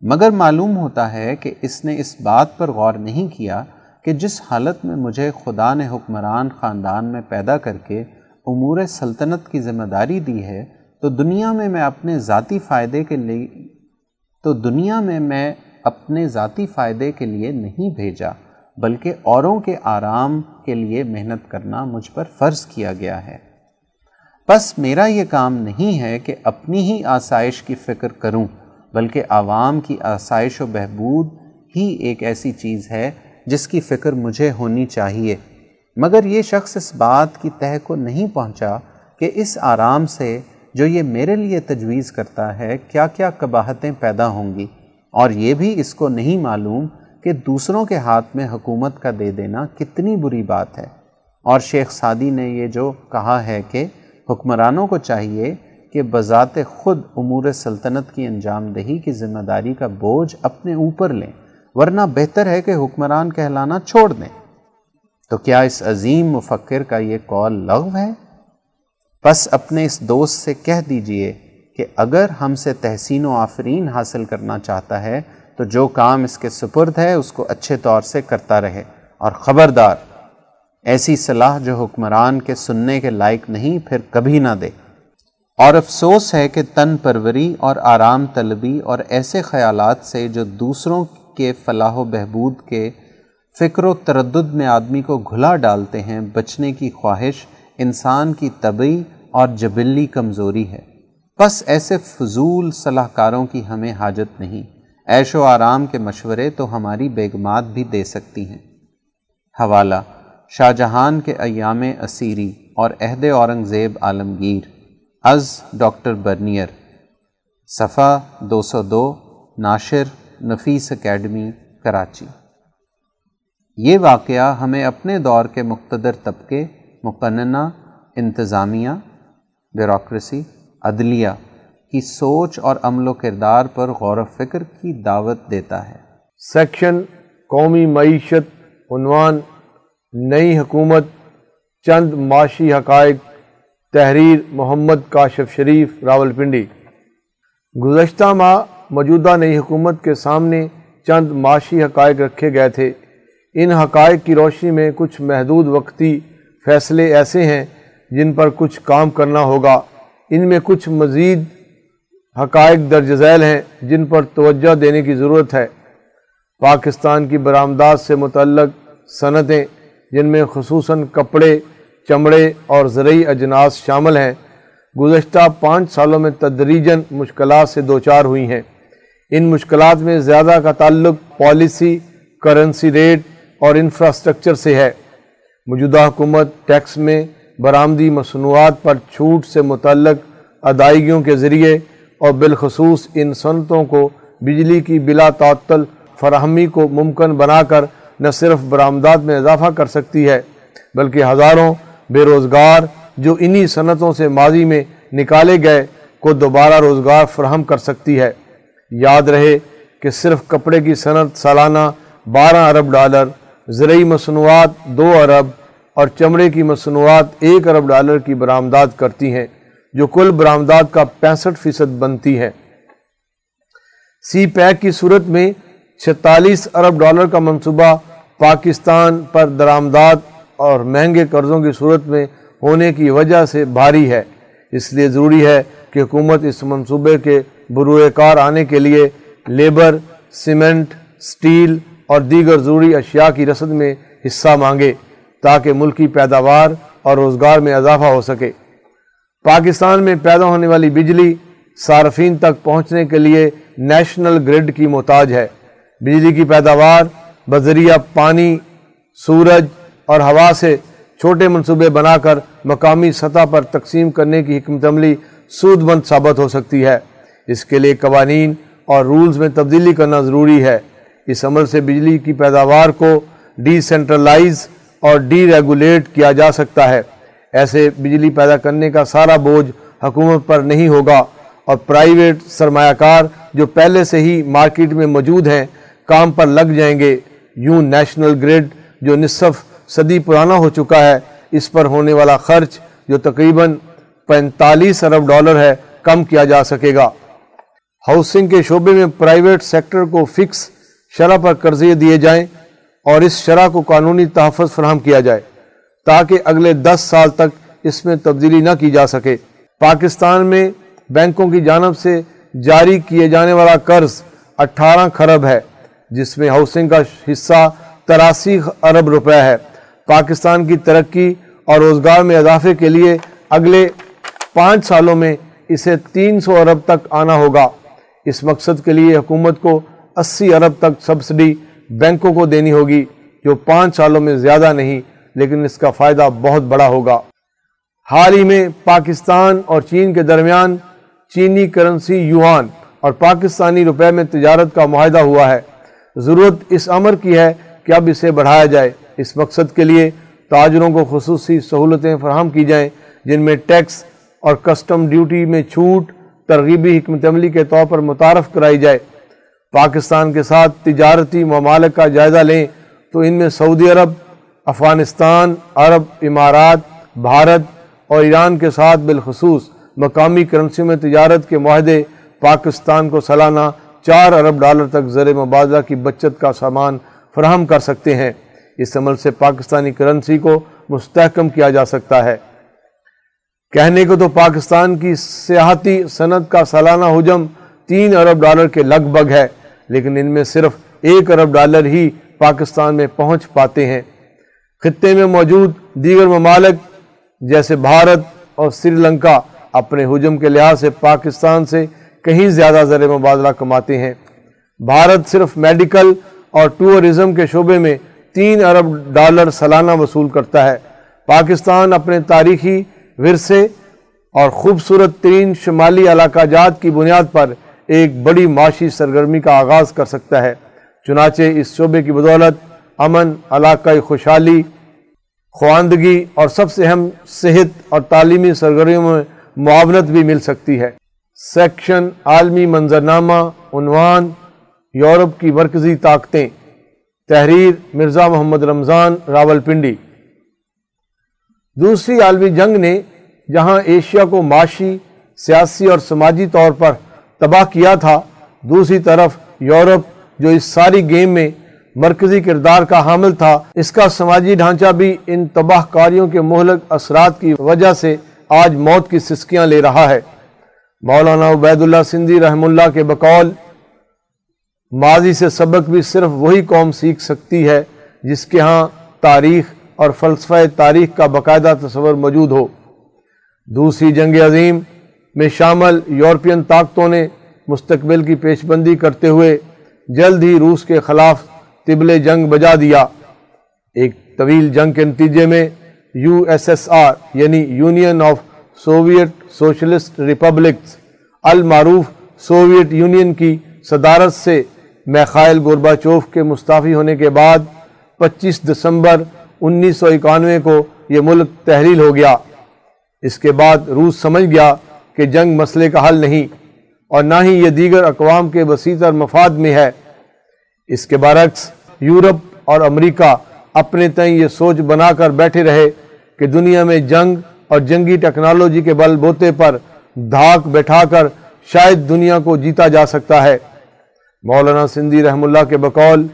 مگر معلوم ہوتا ہے کہ اس نے اس بات پر غور نہیں کیا کہ جس حالت میں مجھے خدا نے حکمران خاندان میں پیدا کر کے امور سلطنت کی ذمہ داری دی ہے، تو دنیا میں میں اپنے ذاتی فائدے کے لیے، تو دنیا میں میں اپنے ذاتی فائدے کے لیے نہیں بھیجا، بلکہ اوروں کے آرام کے لیے محنت کرنا مجھ پر فرض کیا گیا ہے۔ بس میرا یہ کام نہیں ہے کہ اپنی ہی آسائش کی فکر کروں، بلکہ عوام کی آسائش و بہبود ہی ایک ایسی چیز ہے جس کی فکر مجھے ہونی چاہیے۔ مگر یہ شخص اس بات کی تہ کو نہیں پہنچا کہ اس آرام سے جو یہ میرے لیے تجویز کرتا ہے، کیا کیا قباہتیں پیدا ہوں گی۔ اور یہ بھی اس کو نہیں معلوم کہ دوسروں کے ہاتھ میں حکومت کا دے دینا کتنی بری بات ہے۔ اور شیخ سعدی نے یہ جو کہا ہے کہ حکمرانوں کو چاہیے کہ بذات خود امور سلطنت کی انجام دہی کی ذمہ داری کا بوجھ اپنے اوپر لیں۔ ورنہ بہتر ہے کہ حکمران کہلانا چھوڑ دیں۔ تو کیا اس عظیم مفکر کا یہ قول لغو ہے؟ بس اپنے اس دوست سے کہہ دیجیے کہ اگر ہم سے تحسین و آفرین حاصل کرنا چاہتا ہے، تو جو کام اس کے سپرد ہے، اس کو اچھے طور سے کرتا رہے۔ اور خبردار، ایسی صلاح جو حکمران کے سننے کے لائق نہیں، پھر کبھی نہ دے۔ اور افسوس ہے کہ تن پروری اور آرام طلبی اور ایسے خیالات سے جو دوسروں کے فلاح و بہبود کے فکر و تردد میں آدمی کو گھلا ڈالتے ہیں، بچنے کی خواہش، انسان کی طبعی اور جبلی کمزوری ہے۔ بس ایسے فضول صلاح کاروں کی ہمیں حاجت نہیں۔ عیش و آرام کے مشورے تو ہماری بیگمات بھی دے سکتی ہیں۔ حوالہ، شاہ جہان کے ایام اسیری اور عہد اورنگزیب عالمگیر۔ از ڈاکٹر برنیئر صفحہ دو سو دو، ناشر نفیس اکیڈمی، کراچی۔ یہ واقعہ ہمیں اپنے دور کے مقتدر طبقے، مقننہ، انتظامیہ، بیوروکریسی، عدلیہ کی سوچ اور عمل و کردار پر غور و فکر کی دعوت دیتا ہے۔
سیکشن، قومی معیشت عنوان، نئی حکومت، چند معاشی حقائق، تحریر محمد کاشف شریف راول پنڈی گزشتہ ماہ موجودہ نئی حکومت کے سامنے چند معاشی حقائق رکھے گئے تھے۔ ان حقائق کی روشنی میں کچھ محدود وقتی فیصلے ایسے ہیں جن پر کچھ کام کرنا ہوگا۔ ان میں کچھ مزید حقائق درج ذیل ہیں جن پر توجہ دینے کی ضرورت ہے۔ پاکستان کی برآمدات سے متعلق صنعتیں جن میں خصوصاً کپڑے، چمڑے اور زرعی اجناس شامل ہیں، گزشتہ پانچ سالوں میں تدریجاً مشکلات سے دوچار ہوئی ہیں۔ ان مشکلات میں زیادہ کا تعلق پالیسی، کرنسی ریٹ اور انفراسٹرکچر سے ہے۔ موجودہ حکومت ٹیکس میں برآمدی مصنوعات پر چھوٹ سے متعلق ادائیگیوں کے ذریعے اور بالخصوص ان صنعتوں کو بجلی کی بلا تعطل فراہمی کو ممکن بنا کر نہ صرف برآمدات میں اضافہ کر سکتی ہے، بلکہ ہزاروں بے روزگار جو انہی صنعتوں سے ماضی میں نکالے گئے کو دوبارہ روزگار فراہم کر سکتی ہے۔ یاد رہے کہ صرف کپڑے کی صنعت سالانہ بارہ ارب ڈالر، زرعی مصنوعات دو ارب اور چمڑے کی مصنوعات ایک ارب ڈالر کی برآمدات کرتی ہیں، جو کل برآمدات کا پینسٹھ فیصد بنتی ہے سی پیک کی صورت میں چھتالیس ارب ڈالر کا منصوبہ پاکستان پر درآمدات اور مہنگے قرضوں کی صورت میں ہونے کی وجہ سے بھاری ہے۔ اس لیے ضروری ہے کہ حکومت اس منصوبے کے بروئے کار آنے کے لیے لیبر، سیمنٹ، سٹیل اور دیگر ضروری اشیاء کی رسد میں حصہ مانگے تاکہ ملکی پیداوار اور روزگار میں اضافہ ہو سکے۔ پاکستان میں پیدا ہونے والی بجلی صارفین تک پہنچنے کے لیے نیشنل گریڈ کی محتاج ہے۔ بجلی کی پیداوار، بذریعہ پانی، سورج اور ہوا سے چھوٹے منصوبے بنا کر مقامی سطح پر تقسیم کرنے کی حکمت عملی سود مند ثابت ہو سکتی ہے۔ اس کے لیے قوانین اور رولز میں تبدیلی کرنا ضروری ہے۔ اس عمل سے بجلی کی پیداوار کو ڈی سینٹرلائز اور ڈی ریگولیٹ کیا جا سکتا ہے۔ ایسے بجلی پیدا کرنے کا سارا بوجھ حکومت پر نہیں ہوگا اور پرائیویٹ سرمایہ کار جو پہلے سے ہی مارکیٹ میں موجود ہیں، کام پر لگ جائیں گے۔ یوں نیشنل گریڈ جو نصف صدی پرانا ہو چکا ہے، اس پر ہونے والا خرچ جو تقریباً پینتالیس ارب ڈالر ہے، کم کیا جا سکے گا۔ ہاؤسنگ کے شعبے میں پرائیویٹ سیکٹر کو فکس شرح پر قرضے دیے جائیں اور اس شرح کو قانونی تحفظ فراہم کیا جائے تاکہ اگلے دس سال تک اس میں تبدیلی نہ کی جا سکے۔ پاکستان میں بینکوں کی جانب سے جاری کیے جانے والا قرض اٹھارہ خرب ہے، جس میں ہاؤسنگ کا حصہ تراسی ارب روپے ہے۔ پاکستان کی ترقی اور روزگار میں اضافے کے لیے اگلے پانچ سالوں میں اسے تین سو ارب تک آنا ہوگا۔ اس مقصد کے لیے حکومت کو اسی ارب تک سبسڈی بینکوں کو دینی ہوگی، جو پانچ سالوں میں زیادہ نہیں، لیکن اس کا فائدہ بہت بڑا ہوگا۔ حال ہی میں پاکستان اور چین کے درمیان چینی کرنسی یوان اور پاکستانی روپے میں تجارت کا معاہدہ ہوا ہے۔ ضرورت اس امر کی ہے کہ اب اسے بڑھایا جائے۔ اس مقصد کے لیے تاجروں کو خصوصی سہولتیں فراہم کی جائیں، جن میں ٹیکس اور کسٹم ڈیوٹی میں چھوٹ ترغیبی حکمت عملی کے طور پر متعارف کرائی جائے، پاکستان کے ساتھ تجارتی ممالک کا جائزہ لیں تو ان میں سعودی عرب، افغانستان، عرب امارات، بھارت اور ایران کے ساتھ بالخصوص مقامی کرنسی میں تجارت کے معاہدے، پاکستان کو سالانہ چار ارب ڈالر تک زر مبادلہ کی بچت کا سامان فراہم کر سکتے ہیں۔ اس عمل سے پاکستانی کرنسی کو مستحکم کیا جا سکتا ہے۔ کہنے کو تو پاکستان کی سیاحتی صنعت کا سالانہ حجم تین ارب ڈالر کے لگ بھگ ہے، لیکن ان میں صرف ایک ارب ڈالر ہی پاکستان میں پہنچ پاتے ہیں۔ خطے میں موجود دیگر ممالک جیسے بھارت اور سری لنکا اپنے حجم کے لحاظ سے پاکستان سے کہیں زیادہ زر مبادلہ کماتے ہیں۔ بھارت صرف میڈیکل اور ٹورزم کے شعبے میں تین ارب ڈالر سالانہ وصول کرتا ہے۔ پاکستان اپنے تاریخی ورثے اور خوبصورت ترین شمالی علاقہ جات کی بنیاد پر ایک بڑی معاشی سرگرمی کا آغاز کر سکتا ہے۔ چنانچہ اس شعبے کی بدولت امن، علاقائی خوشحالی، خواندگی اور سب سے اہم صحت اور تعلیمی سرگرمیوں میں معاونت بھی مل سکتی ہے۔ سیکشن، عالمی منظرنامہ، عنوان، یورپ کی مرکزی طاقتیں۔ تحریر مرزا محمد رمضان راول پنڈی دوسری عالمی جنگ نے جہاں ایشیا کو معاشی، سیاسی اور سماجی طور پر تباہ کیا تھا، دوسری طرف یورپ، جو اس ساری گیم میں مرکزی کردار کا حامل تھا، اس کا سماجی ڈھانچہ بھی ان تباہ کاریوں کے مہلک اثرات کی وجہ سے آج موت کی سسکیاں لے رہا ہے۔ مولانا عبید اللہ سندھی رحم اللہ کے بقول، ماضی سے سبق بھی صرف وہی قوم سیکھ سکتی ہے جس کے ہاں تاریخ اور فلسفہ تاریخ کا باقاعدہ تصور موجود ہو۔ دوسری جنگ عظیم میں شامل یورپین طاقتوں نے مستقبل کی پیش بندی کرتے ہوئے جلد ہی روس کے خلاف طبل جنگ بجا دیا۔ ایک طویل جنگ کے نتیجے میں یو ایس ایس آر یعنی Union of Soviet Socialist Republics المعروف سوویٹ یونین کی صدارت سے میخائل گورباچوف کے مستعفی ہونے کے بعد پچیس دسمبر انیس سو اکانوے کو یہ ملک تحلیل ہو گیا۔ اس کے بعد روس سمجھ گیا کہ جنگ مسئلے کا حل نہیں اور نہ ہی یہ دیگر اقوام کے وسیع مفاد میں ہے۔ اس کے برعکس، یورپ اور امریکہ اپنے تئیں یہ سوچ بنا کر بیٹھے رہے کہ دنیا میں جنگ اور جنگی ٹیکنالوجی کے بل بوتے پر دھاک بیٹھا کر شاید دنیا کو جیتا جا سکتا ہے۔ مولانا سندھی رحم اللہ کے بقول،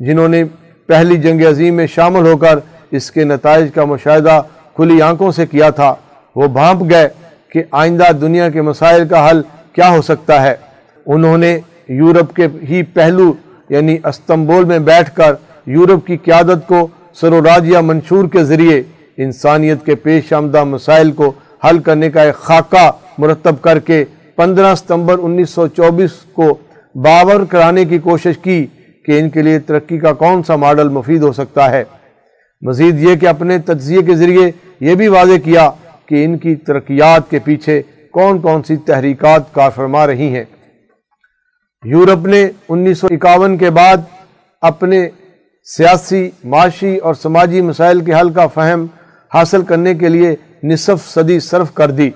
جنہوں نے پہلی جنگ عظیم میں شامل ہو کر اس کے نتائج کا مشاہدہ کھلی آنکھوں سے کیا تھا۔ وہ بھانپ گئے کہ آئندہ دنیا کے مسائل کا حل کیا ہو سکتا ہے۔ انہوں نے یورپ کے ہی پہلو یعنی استنبول میں بیٹھ کر یورپ کی قیادت کو سروراجیہ منشور کے ذریعے انسانیت کے پیش آمدہ مسائل کو حل کرنے کا ایک خاکہ مرتب کر کے پندرہ ستمبر انیس سو چوبیس کو باور کرانے کی کوشش کی۔ کہ ان کے لیے ترقی کا کون سا ماڈل مفید ہو سکتا ہے۔ مزید یہ کہ اپنے تجزیے کے ذریعے یہ بھی واضح کیا کہ ان کی ترقیات کے پیچھے کون کون سی تحریکات کار فرما رہی ہیں۔ یورپ نے انیس سو اکاون کے بعد اپنے سیاسی، معاشی اور سماجی مسائل کے حل کا فہم حاصل کرنے کے لیے نصف صدی صرف کر دی،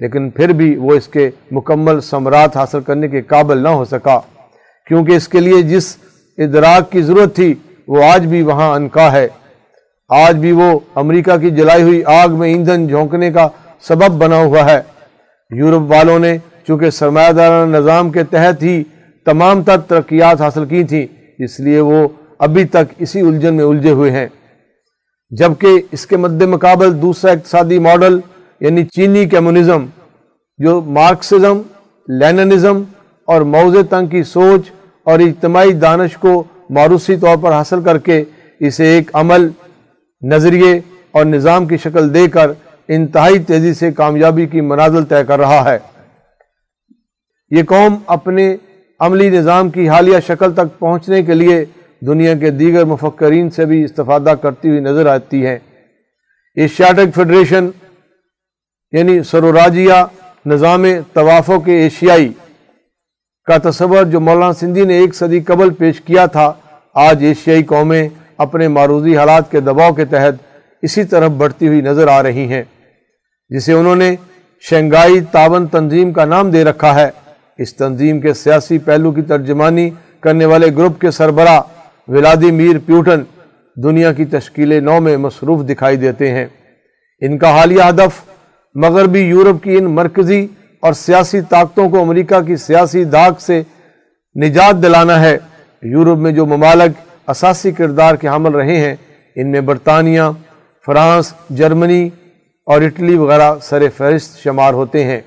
لیکن پھر بھی وہ اس کے مکمل ثمرات حاصل کرنے کے قابل نہ ہو سکا۔ کیونکہ اس کے لیے جس ادراک کی ضرورت تھی، وہ آج بھی وہاں انکا ہے۔ آج بھی وہ امریکہ کی جلائی ہوئی آگ میں ایندھن جھونکنے کا سبب بنا ہوا ہے۔ یورپ والوں نے چونکہ سرمایہ دارانہ نظام کے تحت ہی تمام تر ترقیات حاصل کی تھیں، اس لیے وہ ابھی تک اسی الجھن میں الجھے ہوئے ہیں۔ جبکہ اس کے مد مقابل دوسرا اقتصادی ماڈل یعنی چینی کمیونزم، جو مارکسزم لیننزم اور موضع تنگ کی سوچ اور اجتماعی دانش کو معروسی طور پر حاصل کر کے اسے ایک عمل، نظریے اور نظام کی شکل دے کر انتہائی تیزی سے کامیابی کی منازل طے کر رہا ہے۔ یہ قوم اپنے عملی نظام کی حالیہ شکل تک پہنچنے کے لیے دنیا کے دیگر مفکرین سے بھی استفادہ کرتی ہوئی نظر آتی ہے۔ ایشیاٹک فیڈریشن یعنی سروراجیہ نظام توافق کے ایشیائی کا تصور جو مولانا سندھی نے ایک صدی قبل پیش کیا تھا، آج ایشیائی قومیں اپنے معروضی حالات کے دباؤ کے تحت اسی طرف بڑھتی ہوئی نظر آ رہی ہیں، جسے انہوں نے شنگائی تعاون تنظیم کا نام دے رکھا ہے۔ اس تنظیم کے سیاسی پہلو کی ترجمانی کرنے والے گروپ کے سربراہ ولادی میر پیوٹن دنیا کی تشکیل نو میں مصروف دکھائی دیتے ہیں۔ ان کا حالیہ ہدف مغربی یورپ کی ان مرکزی اور سیاسی طاقتوں کو امریکہ کی سیاسی داغ سے نجات دلانا ہے۔ یورپ میں جو ممالک اساسی کردار کے حامل رہے ہیں، ان میں برطانیہ، فرانس، جرمنی اور اٹلی وغیرہ سر فہرست شمار ہوتے ہیں۔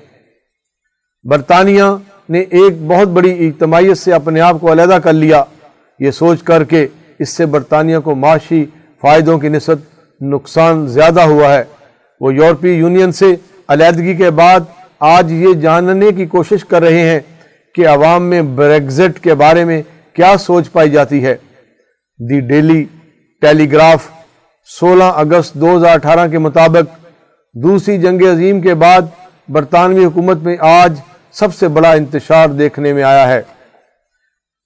برطانیہ نے ایک بہت بڑی اجتماعیت سے اپنے آپ کو علیحدہ کر لیا۔ یہ سوچ کر کے اس سے برطانیہ کو معاشی فائدوں کی نسبت نقصان زیادہ ہوا ہے۔ وہ یورپی یونین سے علیحدگی کے بعد آج یہ جاننے کی کوشش کر رہے ہیں کہ عوام میں بریگزٹ کے بارے میں کیا سوچ پائی جاتی ہے۔ دی ڈیلی ٹیلی گراف سولہ اگست دو ہزار اٹھارہ کے مطابق دوسری جنگ عظیم کے بعد برطانوی حکومت میں آج سب سے بڑا انتشار دیکھنے میں آیا ہے۔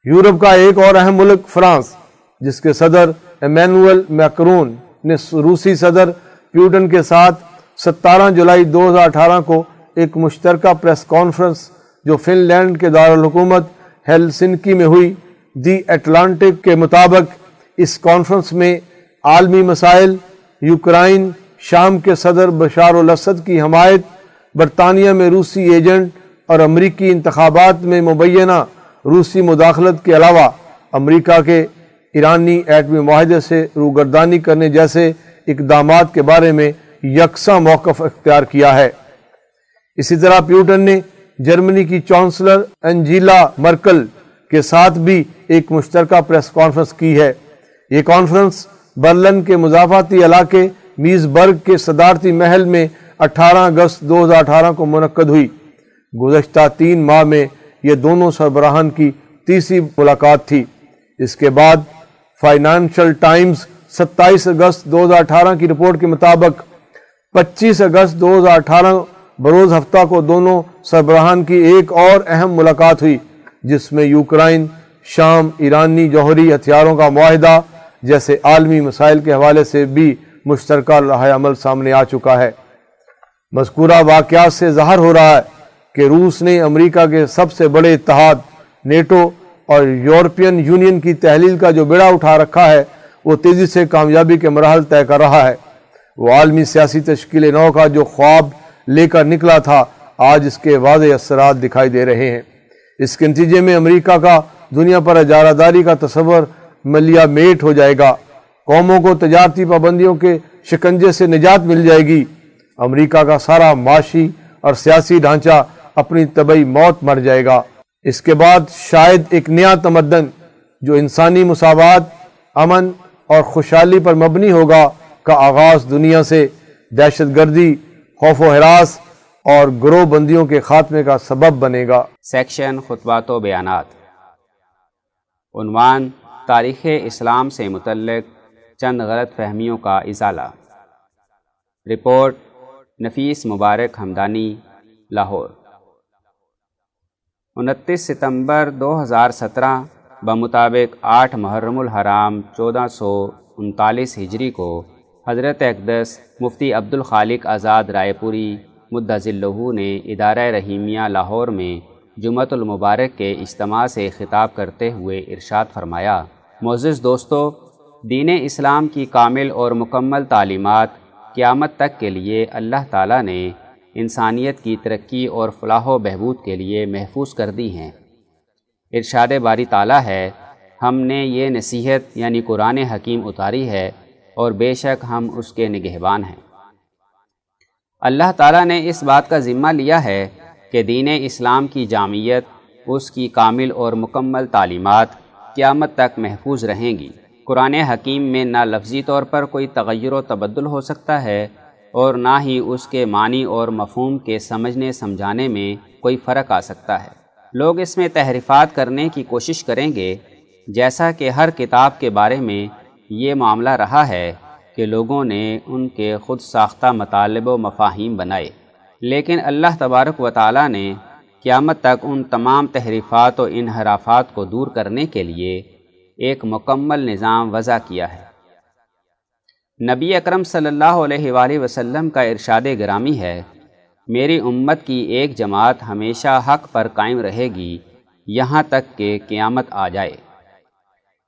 یورپ کا ایک اور اہم ملک فرانس، جس کے صدر ایمینول میکرون نے روسی صدر پیوٹن کے ساتھ ستارہ جولائی دو ہزار اٹھارہ کو ایک مشترکہ پریس کانفرنس جو فن لینڈ کے دارالحکومت ہیلسنکی میں ہوئی۔ دی اٹلانٹک کے مطابق اس کانفرنس میں عالمی مسائل، یوکرائن، شام کے صدر بشار الاسد کی حمایت، برطانیہ میں روسی ایجنٹ اور امریکی انتخابات میں مبینہ روسی مداخلت کے علاوہ امریکہ کے ایرانی ایٹمی معاہدے سے روگردانی کرنے جیسے اقدامات کے بارے میں یکساں موقف اختیار کیا ہے۔ اسی طرح پیوٹن نے جرمنی کی چانسلر انجیلا مرکل کے ساتھ بھی ایک مشترکہ پریس کانفرنس کی ہے۔ یہ کانفرنس برلن کے مضافاتی علاقے میز برگ کے صدارتی محل میں اٹھارہ اگست دو ہزار اٹھارہ کو منعقد ہوئی۔ گزشتہ تین ماہ میں یہ دونوں سربراہان کی تیسری ملاقات تھی۔ اس کے بعد فائنانشل ٹائمز ستائیس اگست دو ہزار اٹھارہ کی رپورٹ کے مطابق پچیس اگست دو ہزار اٹھارہ بروز ہفتہ کو دونوں سربراہان کی ایک اور اہم ملاقات ہوئی، جس میں یوکرائن، شام، ایرانی جوہری ہتھیاروں کا معاہدہ جیسے عالمی مسائل کے حوالے سے بھی مشترکہ رہا عمل سامنے آ چکا ہے۔ مذکورہ واقعات سے ظاہر ہو رہا ہے کہ روس نے امریکہ کے سب سے بڑے اتحاد، نیٹو اور یورپین یونین کی تحلیل کا جو بیڑا اٹھا رکھا ہے، وہ تیزی سے کامیابی کے مراحل طے کر رہا ہے۔ وہ عالمی سیاسی تشکیل نو کا جو خواب لے کر نکلا تھا، آج اس کے واضح اثرات دکھائی دے رہے ہیں۔ اس کے نتیجے میں امریکہ کا دنیا پر اجارہ داری کا تصور ملیا میٹ ہو جائے گا۔ قوموں کو تجارتی پابندیوں کے شکنجے سے نجات مل جائے گی۔ امریکہ کا سارا معاشی اور سیاسی ڈھانچہ اپنی طبعی موت مر جائے گا۔ اس کے بعد شاید ایک نیا تمدن جو انسانی مساوات، امن اور خوشحالی پر مبنی ہوگا، کا آغاز دنیا سے دہشت گردی خوف و حراس اور گروہ بندیوں کے خاتمے کا سبب بنے گا۔
سیکشن خطبات و بیانات۔ عنوان تاریخ اسلام سے متعلق چند غلط فہمیوں کا ازالہ۔ رپورٹ نفیس مبارک ہمدانی، لاہور۔ انتیس ستمبر دو ہزار سترہ بمطابق آٹھ محرم الحرام چودہ سو انتالیس ہجری کو حضرت اقدس مفتی عبد الخالق آزاد رائے پوری مدضلہ نے ادارہ رحیمیہ لاہور میں جمعۃ المبارک کے اجتماع سے خطاب کرتے ہوئے ارشاد فرمایا، معزز دوستو، دین اسلام کی کامل اور مکمل تعلیمات قیامت تک کے لیے اللہ تعالیٰ نے انسانیت کی ترقی اور فلاح و بہبود کے لیے محفوظ کر دی ہیں۔ ارشاد باری تعالیٰ ہے، ہم نے یہ نصیحت یعنی قرآن حکیم اتاری ہے اور بے شک ہم اس کے نگہبان ہیں۔ اللہ تعالیٰ نے اس بات کا ذمہ لیا ہے کہ دین اسلام کی جامعیت، اس کی کامل اور مکمل تعلیمات قیامت تک محفوظ رہیں گی۔ قرآن حکیم میں نہ لفظی طور پر کوئی تغیر و تبدل ہو سکتا ہے اور نہ ہی اس کے معنی اور مفہوم کے سمجھنے سمجھانے میں کوئی فرق آ سکتا ہے۔ لوگ اس میں تحریفات کرنے کی کوشش کریں گے، جیسا کہ ہر کتاب کے بارے میں یہ معاملہ رہا ہے کہ لوگوں نے ان کے خود ساختہ مطالب و مفاہیم بنائے۔ لیکن اللہ تبارک و تعالیٰ نے قیامت تک ان تمام تحریفات و انحرافات کو دور کرنے کے لیے ایک مکمل نظام وضع کیا ہے۔ نبی اکرم صلی اللہ علیہ وآلہ وسلم کا ارشاد گرامی ہے، میری امت کی ایک جماعت ہمیشہ حق پر قائم رہے گی، یہاں تک کہ قیامت آ جائے۔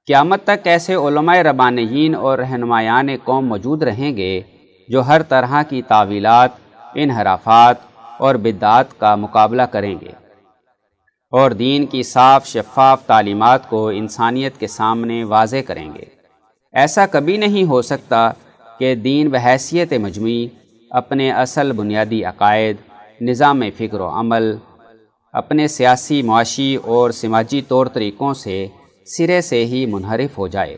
قیامت تک ایسے علماء ربانیین اور رہنمایان قوم موجود رہیں گے جو ہر طرح کی تعویلات، انحرافات اور بدعات کا مقابلہ کریں گے اور دین کی صاف، شفاف تعلیمات کو انسانیت کے سامنے واضح کریں گے۔ ایسا کبھی نہیں ہو سکتا کہ دین بحیثیت مجموعی، اپنے اصل بنیادی عقائد، نظام فکر و عمل، اپنے سیاسی معاشی اور سماجی طور طریقوں سے سرے سے ہی منحرف ہو جائے۔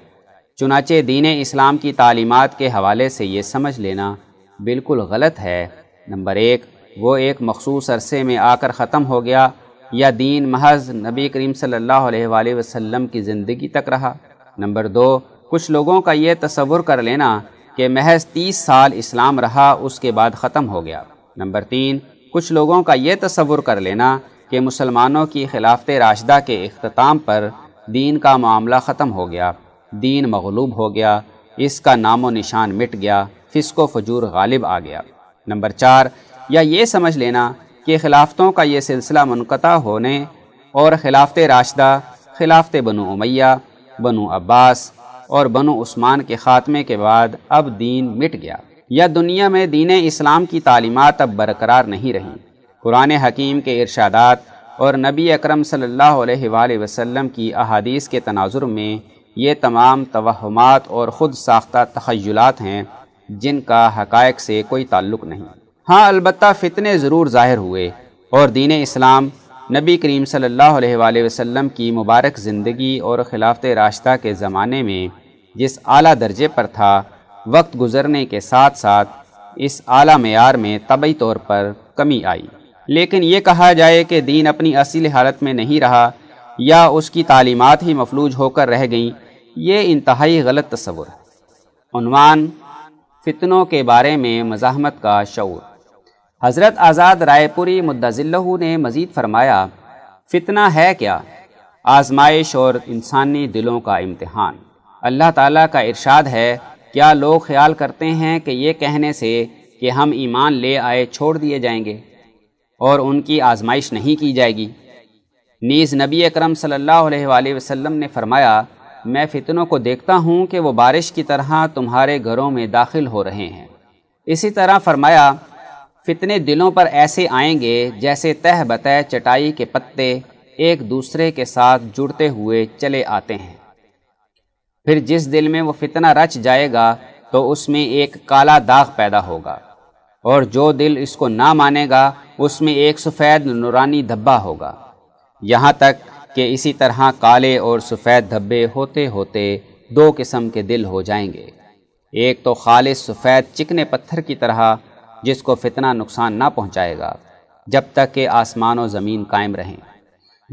چنانچہ دین اسلام کی تعلیمات کے حوالے سے یہ سمجھ لینا بالکل غلط ہے۔ نمبر ایک، وہ ایک مخصوص عرصے میں آ کر ختم ہو گیا یا دین محض نبی کریم صلی اللہ علیہ وآلہ وسلم کی زندگی تک رہا۔ نمبر دو، کچھ لوگوں کا یہ تصور کر لینا کہ محض تیس سال اسلام رہا، اس کے بعد ختم ہو گیا۔ نمبر تین، کچھ لوگوں کا یہ تصور کر لینا کہ مسلمانوں کی خلافت راشدہ کے اختتام پر دین کا معاملہ ختم ہو گیا، دین مغلوب ہو گیا، اس کا نام و نشان مٹ گیا، فسق و فجور غالب آ گیا۔ نمبر چار، یا یہ سمجھ لینا کہ خلافتوں کا یہ سلسلہ منقطع ہونے اور خلافت راشدہ، خلافت بنو امیہ، بنو عباس اور بنو عثمان کے خاتمے کے بعد اب دین مٹ گیا۔ یا دنیا میں دین اسلام کی تعلیمات اب برقرار نہیں رہیں۔ قرآن حکیم کے ارشادات اور نبی اکرم صلی اللہ علیہ وآلہ وسلم کی احادیث کے تناظر میں یہ تمام توہمات اور خود ساختہ تخیلات ہیں جن کا حقائق سے کوئی تعلق نہیں۔ ہاں البتہ فتنے ضرور ظاہر ہوئے اور دین اسلام نبی کریم صلی اللہ علیہ وآلہ وسلم کی مبارک زندگی اور خلافت راشتہ کے زمانے میں جس اعلیٰ درجے پر تھا، وقت گزرنے کے ساتھ ساتھ اس اعلیٰ معیار میں طبعی طور پر کمی آئی۔ لیکن یہ کہا جائے کہ دین اپنی اصل حالت میں نہیں رہا، یا اس کی تعلیمات ہی مفلوج ہو کر رہ گئیں، یہ انتہائی غلط تصور ہے۔ عنوان فتنوں کے بارے میں مزاحمت کا شعور۔ حضرت آزاد رائے پوری مدضلہ نے مزید فرمایا، فتنہ ہے کیا؟ آزمائش اور انسانی دلوں کا امتحان۔ اللہ تعالیٰ کا ارشاد ہے، کیا لوگ خیال کرتے ہیں کہ یہ کہنے سے کہ ہم ایمان لے آئے چھوڑ دیے جائیں گے؟ اور ان کی آزمائش نہیں کی جائے گی۔ نیز نبی اکرم صلی اللہ علیہ وآلہ وسلم نے فرمایا، میں فتنوں کو دیکھتا ہوں کہ وہ بارش کی طرح تمہارے گھروں میں داخل ہو رہے ہیں۔ اسی طرح فرمایا، فتنے دلوں پر ایسے آئیں گے جیسے تہ بتہ چٹائی کے پتے ایک دوسرے کے ساتھ جڑتے ہوئے چلے آتے ہیں۔ پھر جس دل میں وہ فتنہ رچ جائے گا، تو اس میں ایک کالا داغ پیدا ہوگا۔ اور جو دل اس کو نہ مانے گا، اس میں ایک سفید نورانی دھبا ہوگا۔ یہاں تک کہ اسی طرح کالے اور سفید دھبے ہوتے ہوتے دو قسم کے دل ہو جائیں گے۔ ایک تو خالص سفید چکنے پتھر کی طرح، جس کو فتنہ نقصان نہ پہنچائے گا، جب تک کہ آسمان و زمین قائم رہیں۔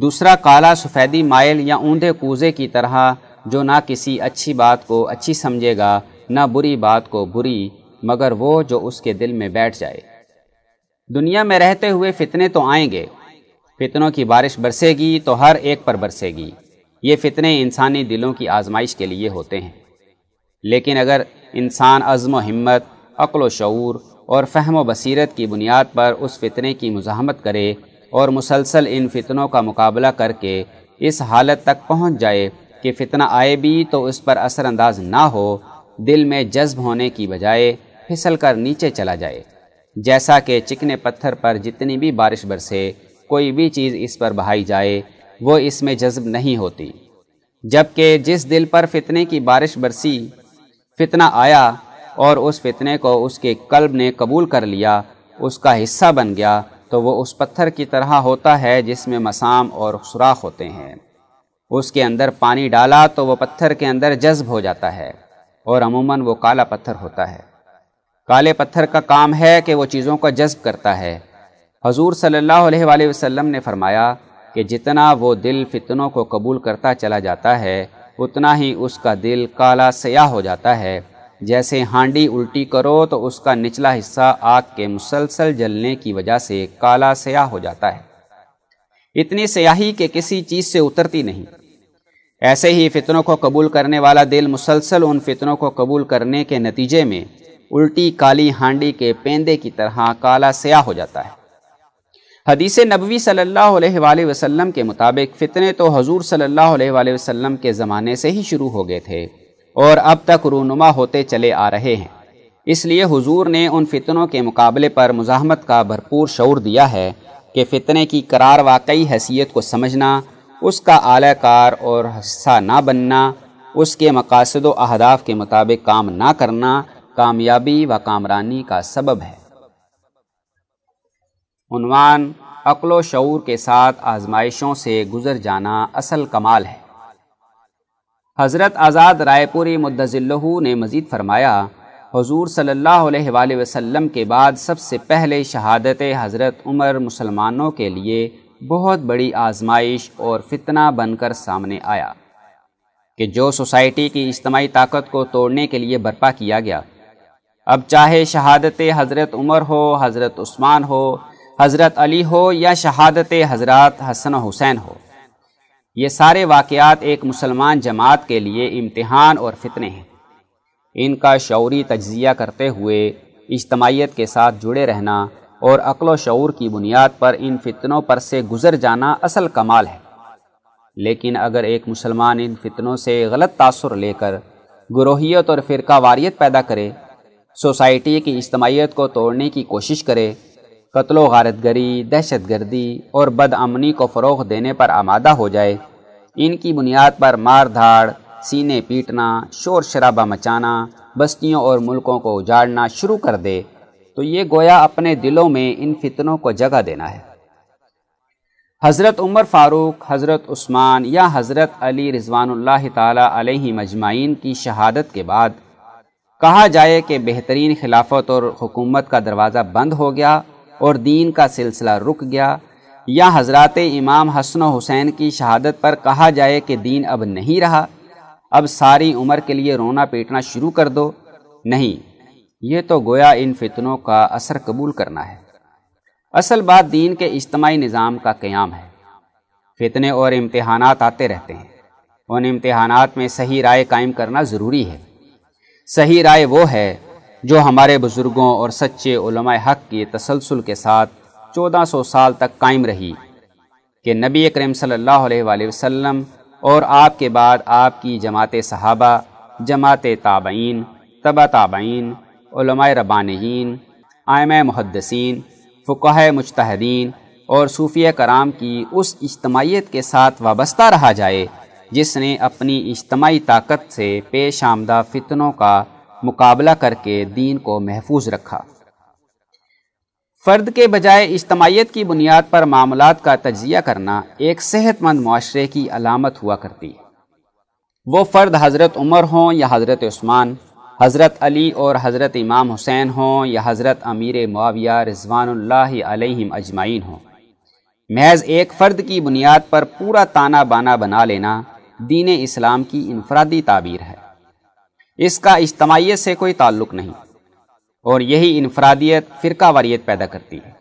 دوسرا، کالا سفیدی مائل یا اوندے کوزے کی طرح، جو نہ کسی اچھی بات کو اچھی سمجھے گا، نہ بری بات کو بری مگر وہ جو اس کے دل میں بیٹھ جائے۔ دنیا میں رہتے ہوئے فتنے تو آئیں گے۔ فتنوں کی بارش برسے گی تو ہر ایک پر برسے گی۔ یہ فتنے انسانی دلوں کی آزمائش کے لیے ہوتے ہیں۔ لیکن اگر انسان عزم و ہمت، عقل و شعور اور فہم و بصیرت کی بنیاد پر اس فتنے کی مزاحمت کرے اور مسلسل ان فتنوں کا مقابلہ کر کے اس حالت تک پہنچ جائے کہ فتنہ آئے بھی تو اس پر اثر انداز نہ ہو، دل میں جذب ہونے کی بجائے پھسل کر نیچے چلا جائے۔ جیسا کہ چکنے پتھر پر جتنی بھی بارش برسے، کوئی بھی چیز اس پر بہائی جائے، وہ اس میں جذب نہیں ہوتی۔ جبکہ جس دل پر فتنے کی بارش برسی، فتنہ آیا اور اس فتنے کو اس کے قلب نے قبول کر لیا، اس کا حصہ بن گیا، تو وہ اس پتھر کی طرح ہوتا ہے جس میں مسام اور سوراخ ہوتے ہیں۔ اس کے اندر پانی ڈالا تو وہ پتھر کے اندر جذب ہو جاتا ہے اور عموماً وہ کالا پتھر ہوتا ہے۔ کالے پتھر کا کام ہے کہ وہ چیزوں کو جذب کرتا ہے۔ حضور صلی اللہ علیہ وآلہ وسلم نے فرمایا کہ جتنا وہ دل فتنوں کو قبول کرتا چلا جاتا ہے، اتنا ہی اس کا دل کالا سیاہ ہو جاتا ہے۔ جیسے ہانڈی الٹی کرو تو اس کا نچلا حصہ آگ کے مسلسل جلنے کی وجہ سے کالا سیاہ ہو جاتا ہے۔ اتنی سیاہی کہ کسی چیز سے اترتی نہیں۔ ایسے ہی فتنوں کو قبول کرنے والا دل مسلسل ان فتنوں کو قبول کرنے کے نتیجے میں الٹی کالی ہانڈی کے پیندے کی طرح کالا سیاہ ہو جاتا ہے۔ حدیث نبوی صلی اللہ علیہ وآلہ وسلم کے مطابق فتنے تو حضور صلی اللہ علیہ وآلہ وسلم کے زمانے سے ہی شروع ہو گئے تھے اور اب تک رونما ہوتے چلے آ رہے ہیں۔ اس لیے حضور نے ان فتنوں کے مقابلے پر مزاحمت کا بھرپور شعور دیا ہے کہ فتنے کی قرار واقعی حیثیت کو سمجھنا، اس کا اعلی کار اور حصہ نہ بننا، اس کے مقاصد و اہداف کے مطابق کام نہ کرنا کامیابی و کامرانی کا سبب ہے۔ عنوان، عقل و شعور کے ساتھ آزمائشوں سے گزر جانا اصل کمال ہے۔ حضرت آزاد رائے پوری مدضلہ نے مزید فرمایا، حضور صلی اللہ علیہ وآلہ وسلم کے بعد سب سے پہلے شہادت حضرت عمر مسلمانوں کے لیے بہت بڑی آزمائش اور فتنہ بن کر سامنے آیا کہ جو سوسائٹی کی اجتماعی طاقت کو توڑنے کے لیے برپا کیا گیا۔ اب چاہے شہادت حضرت عمر ہو، حضرت عثمان ہو، حضرت علی ہو یا شہادت حضرات حسن و حسین ہو۔ یہ سارے واقعات ایک مسلمان جماعت کے لیے امتحان اور فتنے ہیں۔ ان کا شعوری تجزیہ کرتے ہوئے اجتماعیت کے ساتھ جڑے رہنا اور عقل و شعور کی بنیاد پر ان فتنوں پر سے گزر جانا اصل کمال ہے۔ لیکن اگر ایک مسلمان ان فتنوں سے غلط تاثر لے کر گروہیت اور فرقہ واریت پیدا کرے سوسائٹی کی اجتماعیت کو توڑنے کی کوشش کرے، قتل و غارت گری دہشت گردی اور بد امنی کو فروغ دینے پر آمادہ ہو جائے۔ ان کی بنیاد پر مار دھاڑ، سینے پیٹنا، شور شرابہ مچانا، بستیوں اور ملکوں کو اجاڑنا شروع کر دے۔ تو یہ گویا اپنے دلوں میں ان فتنوں کو جگہ دینا ہے۔ حضرت عمر فاروق، حضرت عثمان یا حضرت علی رضوان اللہ تعالیٰ علیہ مجمعین کی شہادت کے بعد کہا جائے کہ بہترین خلافت اور حکومت کا دروازہ بند ہو گیا اور دین کا سلسلہ رک گیا۔ یا حضرات امام حسن و حسین کی شہادت پر کہا جائے کہ دین اب نہیں رہا۔ اب ساری عمر کے لیے رونا پیٹنا شروع کر دو۔ نہیں، یہ تو گویا ان فتنوں کا اثر قبول کرنا ہے۔ اصل بات دین کے اجتماعی نظام کا قیام ہے۔ فتنے اور امتحانات آتے رہتے ہیں۔ ان امتحانات میں صحیح رائے قائم کرنا ضروری ہے۔ صحیح رائے وہ ہے جو ہمارے بزرگوں اور سچے علماء حق کی تسلسل کے ساتھ چودہ سو سال تک قائم رہی کہ نبی اکرم صلی اللہ علیہ وآلہ وسلم اور آپ کے بعد آپ کی جماعت صحابہ، جماعت تابعین تبا تابعین، علماء ربانین آئم محدثین فقہ مجتہدین اور صوفیہ کرام کی اس اجتماعیت کے ساتھ وابستہ رہا جائے۔ جس نے اپنی اجتماعی طاقت سے پیش آمدہ فتنوں کا مقابلہ کر کے دین کو محفوظ رکھا۔ فرد کے بجائے اجتماعیت کی بنیاد پر معاملات کا تجزیہ کرنا ایک صحت مند معاشرے کی علامت ہوا کرتی۔ ہے وہ فرد حضرت عمر ہوں یا حضرت عثمان، حضرت علی اور حضرت امام حسین ہوں یا حضرت امیر معاویہ رضوان اللہ علیہم اجمعین ہوں۔ محض ایک فرد کی بنیاد پر پورا تانا بانا بنا لینا دین اسلام کی انفرادی تعبیر ہے۔ اس کا اجتماعیت سے کوئی تعلق نہیں۔ اور یہی انفرادیت فرقہ واریت پیدا کرتی ہے۔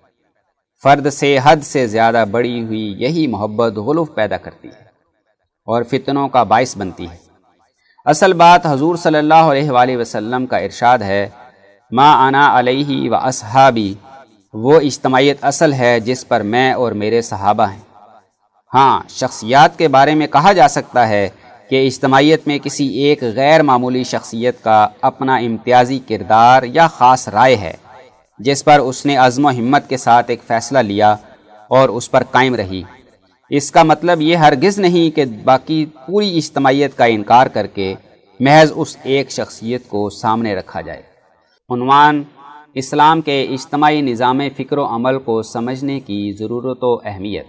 فرد سے حد سے زیادہ بڑی ہوئی یہی محبت غلف پیدا کرتی ہے۔ اور فتنوں کا باعث بنتی ہے۔ اصل بات حضور صلی اللہ علیہ وآلہ وسلم کا ارشاد ہے، ما انا علیہ و اصحابی، وہ اجتماعیت اصل ہے جس پر میں اور میرے صحابہ ہیں۔ ہاں شخصیات کے بارے میں کہا جا سکتا ہے کہ اجتماعیت میں کسی ایک غیر معمولی شخصیت کا اپنا امتیازی کردار یا خاص رائے ہے، جس پر اس نے عزم و ہمت کے ساتھ ایک فیصلہ لیا اور اس پر قائم رہی۔ اس کا مطلب یہ ہرگز نہیں کہ باقی پوری اجتماعیت کا انکار کر کے محض اس ایک شخصیت کو سامنے رکھا جائے۔ عنوان، اسلام کے اجتماعی نظام فکر و عمل کو سمجھنے کی ضرورت و اہمیت۔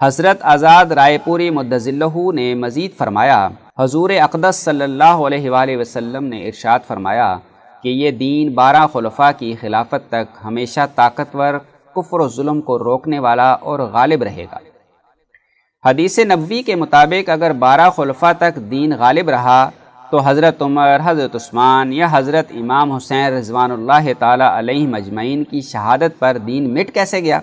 حضرت آزاد رائے پوری مدضلہ نے مزید فرمایا، حضور اقدس صلی اللہ علیہ وآلہ وسلم نے ارشاد فرمایا کہ یہ دین بارہ خلفاء کی خلافت تک ہمیشہ طاقتور، کفر و ظلم کو روکنے والا اور غالب رہے گا۔ حدیث نبوی کے مطابق اگر بارہ خلفاء تک دین غالب رہا تو حضرت عمر، حضرت عثمان یا حضرت امام حسین رضوان اللہ تعالیٰ علیہ مجمعین کی شہادت پر دین مٹ کیسے گیا؟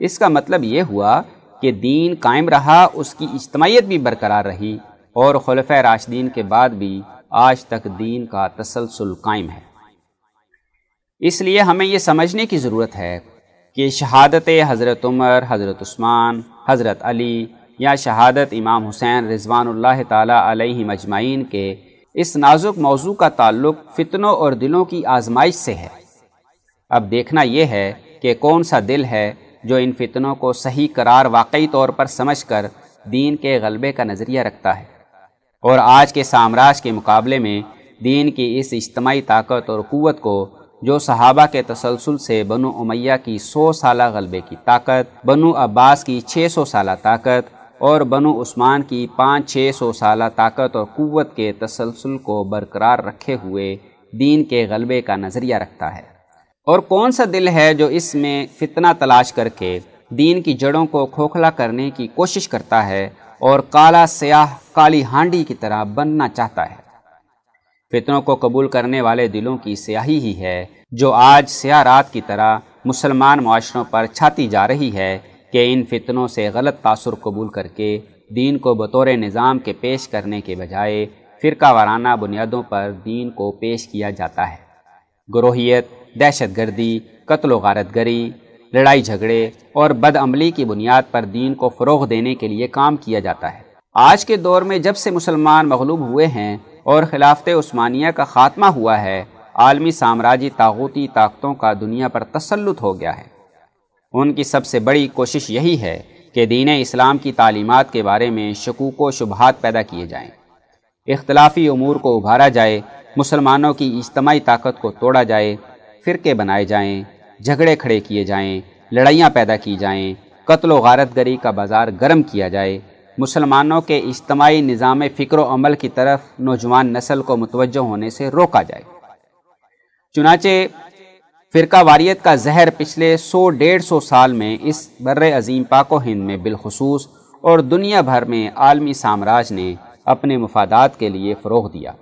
اس کا مطلب یہ ہوا کہ دین قائم رہا، اس کی اجتماعیت بھی برقرار رہی اور خلفۂ راشدین کے بعد بھی آج تک دین کا تسلسل قائم ہے۔ اس لیے ہمیں یہ سمجھنے کی ضرورت ہے کہ شہادت حضرت عمر، حضرت عثمان، حضرت علی یا شہادت امام حسین رضوان اللہ تعالیٰ علیہ مجمعین کے اس نازک موضوع کا تعلق فتنوں اور دلوں کی آزمائش سے ہے۔ اب دیکھنا یہ ہے کہ کون سا دل ہے جو ان فتنوں کو صحیح قرار واقعی طور پر سمجھ کر دین کے غلبے کا نظریہ رکھتا ہے۔ اور آج کے سامراج کے مقابلے میں دین کی اس اجتماعی طاقت اور قوت کو جو صحابہ کے تسلسل سے بنو امیہ کی سو سالہ غلبے کی طاقت، بنو عباس کی چھ سو سالہ طاقت اور بنو عثمان کی پانچ چھ سو سالہ طاقت اور قوت کے تسلسل کو برقرار رکھے ہوئے دین کے غلبے کا نظریہ رکھتا ہے۔ اور کون سا دل ہے جو اس میں فتنہ تلاش کر کے دین کی جڑوں کو کھوکھلا کرنے کی کوشش کرتا ہے اور کالا سیاہ کالی ہانڈی کی طرح بننا چاہتا ہے؟ فتنوں کو قبول کرنے والے دلوں کی سیاہی ہی ہے جو آج سیاہ رات کی طرح مسلمان معاشروں پر چھاتی جا رہی ہے کہ ان فتنوں سے غلط تاثر قبول کر کے دین کو بطور نظام کے پیش کرنے کے بجائے فرقہ وارانہ بنیادوں پر دین کو پیش کیا جاتا ہے۔ گروہیت دہشت گردی، قتل و غارت گری، لڑائی جھگڑے اور بد عملی کی بنیاد پر دین کو فروغ دینے کے لیے کام کیا جاتا ہے۔ آج کے دور میں جب سے مسلمان مغلوب ہوئے ہیں اور خلافت عثمانیہ کا خاتمہ ہوا ہے، عالمی سامراجی طاغوتی طاقتوں کا دنیا پر تسلط ہو گیا ہے۔ ان کی سب سے بڑی کوشش یہی ہے کہ دین اسلام کی تعلیمات کے بارے میں شکوک و شبہات پیدا کیے جائیں۔ اختلافی امور کو ابھارا جائے، مسلمانوں کی اجتماعی طاقت کو توڑا جائے فرقے بنائے جائیں، جھگڑے کھڑے کیے جائیں، لڑائیاں پیدا کی جائیں، قتل و غارت گری کا بازار گرم کیا جائے۔ مسلمانوں کے اجتماعی نظام فکر و عمل کی طرف نوجوان نسل کو متوجہ ہونے سے روکا جائے۔ چنانچہ، فرقہ واریت کا زہر پچھلے سو ڈیڑھ سو سال میں اس بر عظیم پاک و ہند میں بالخصوص اور دنیا بھر میں عالمی سامراج نے اپنے مفادات کے لیے فروغ دیا۔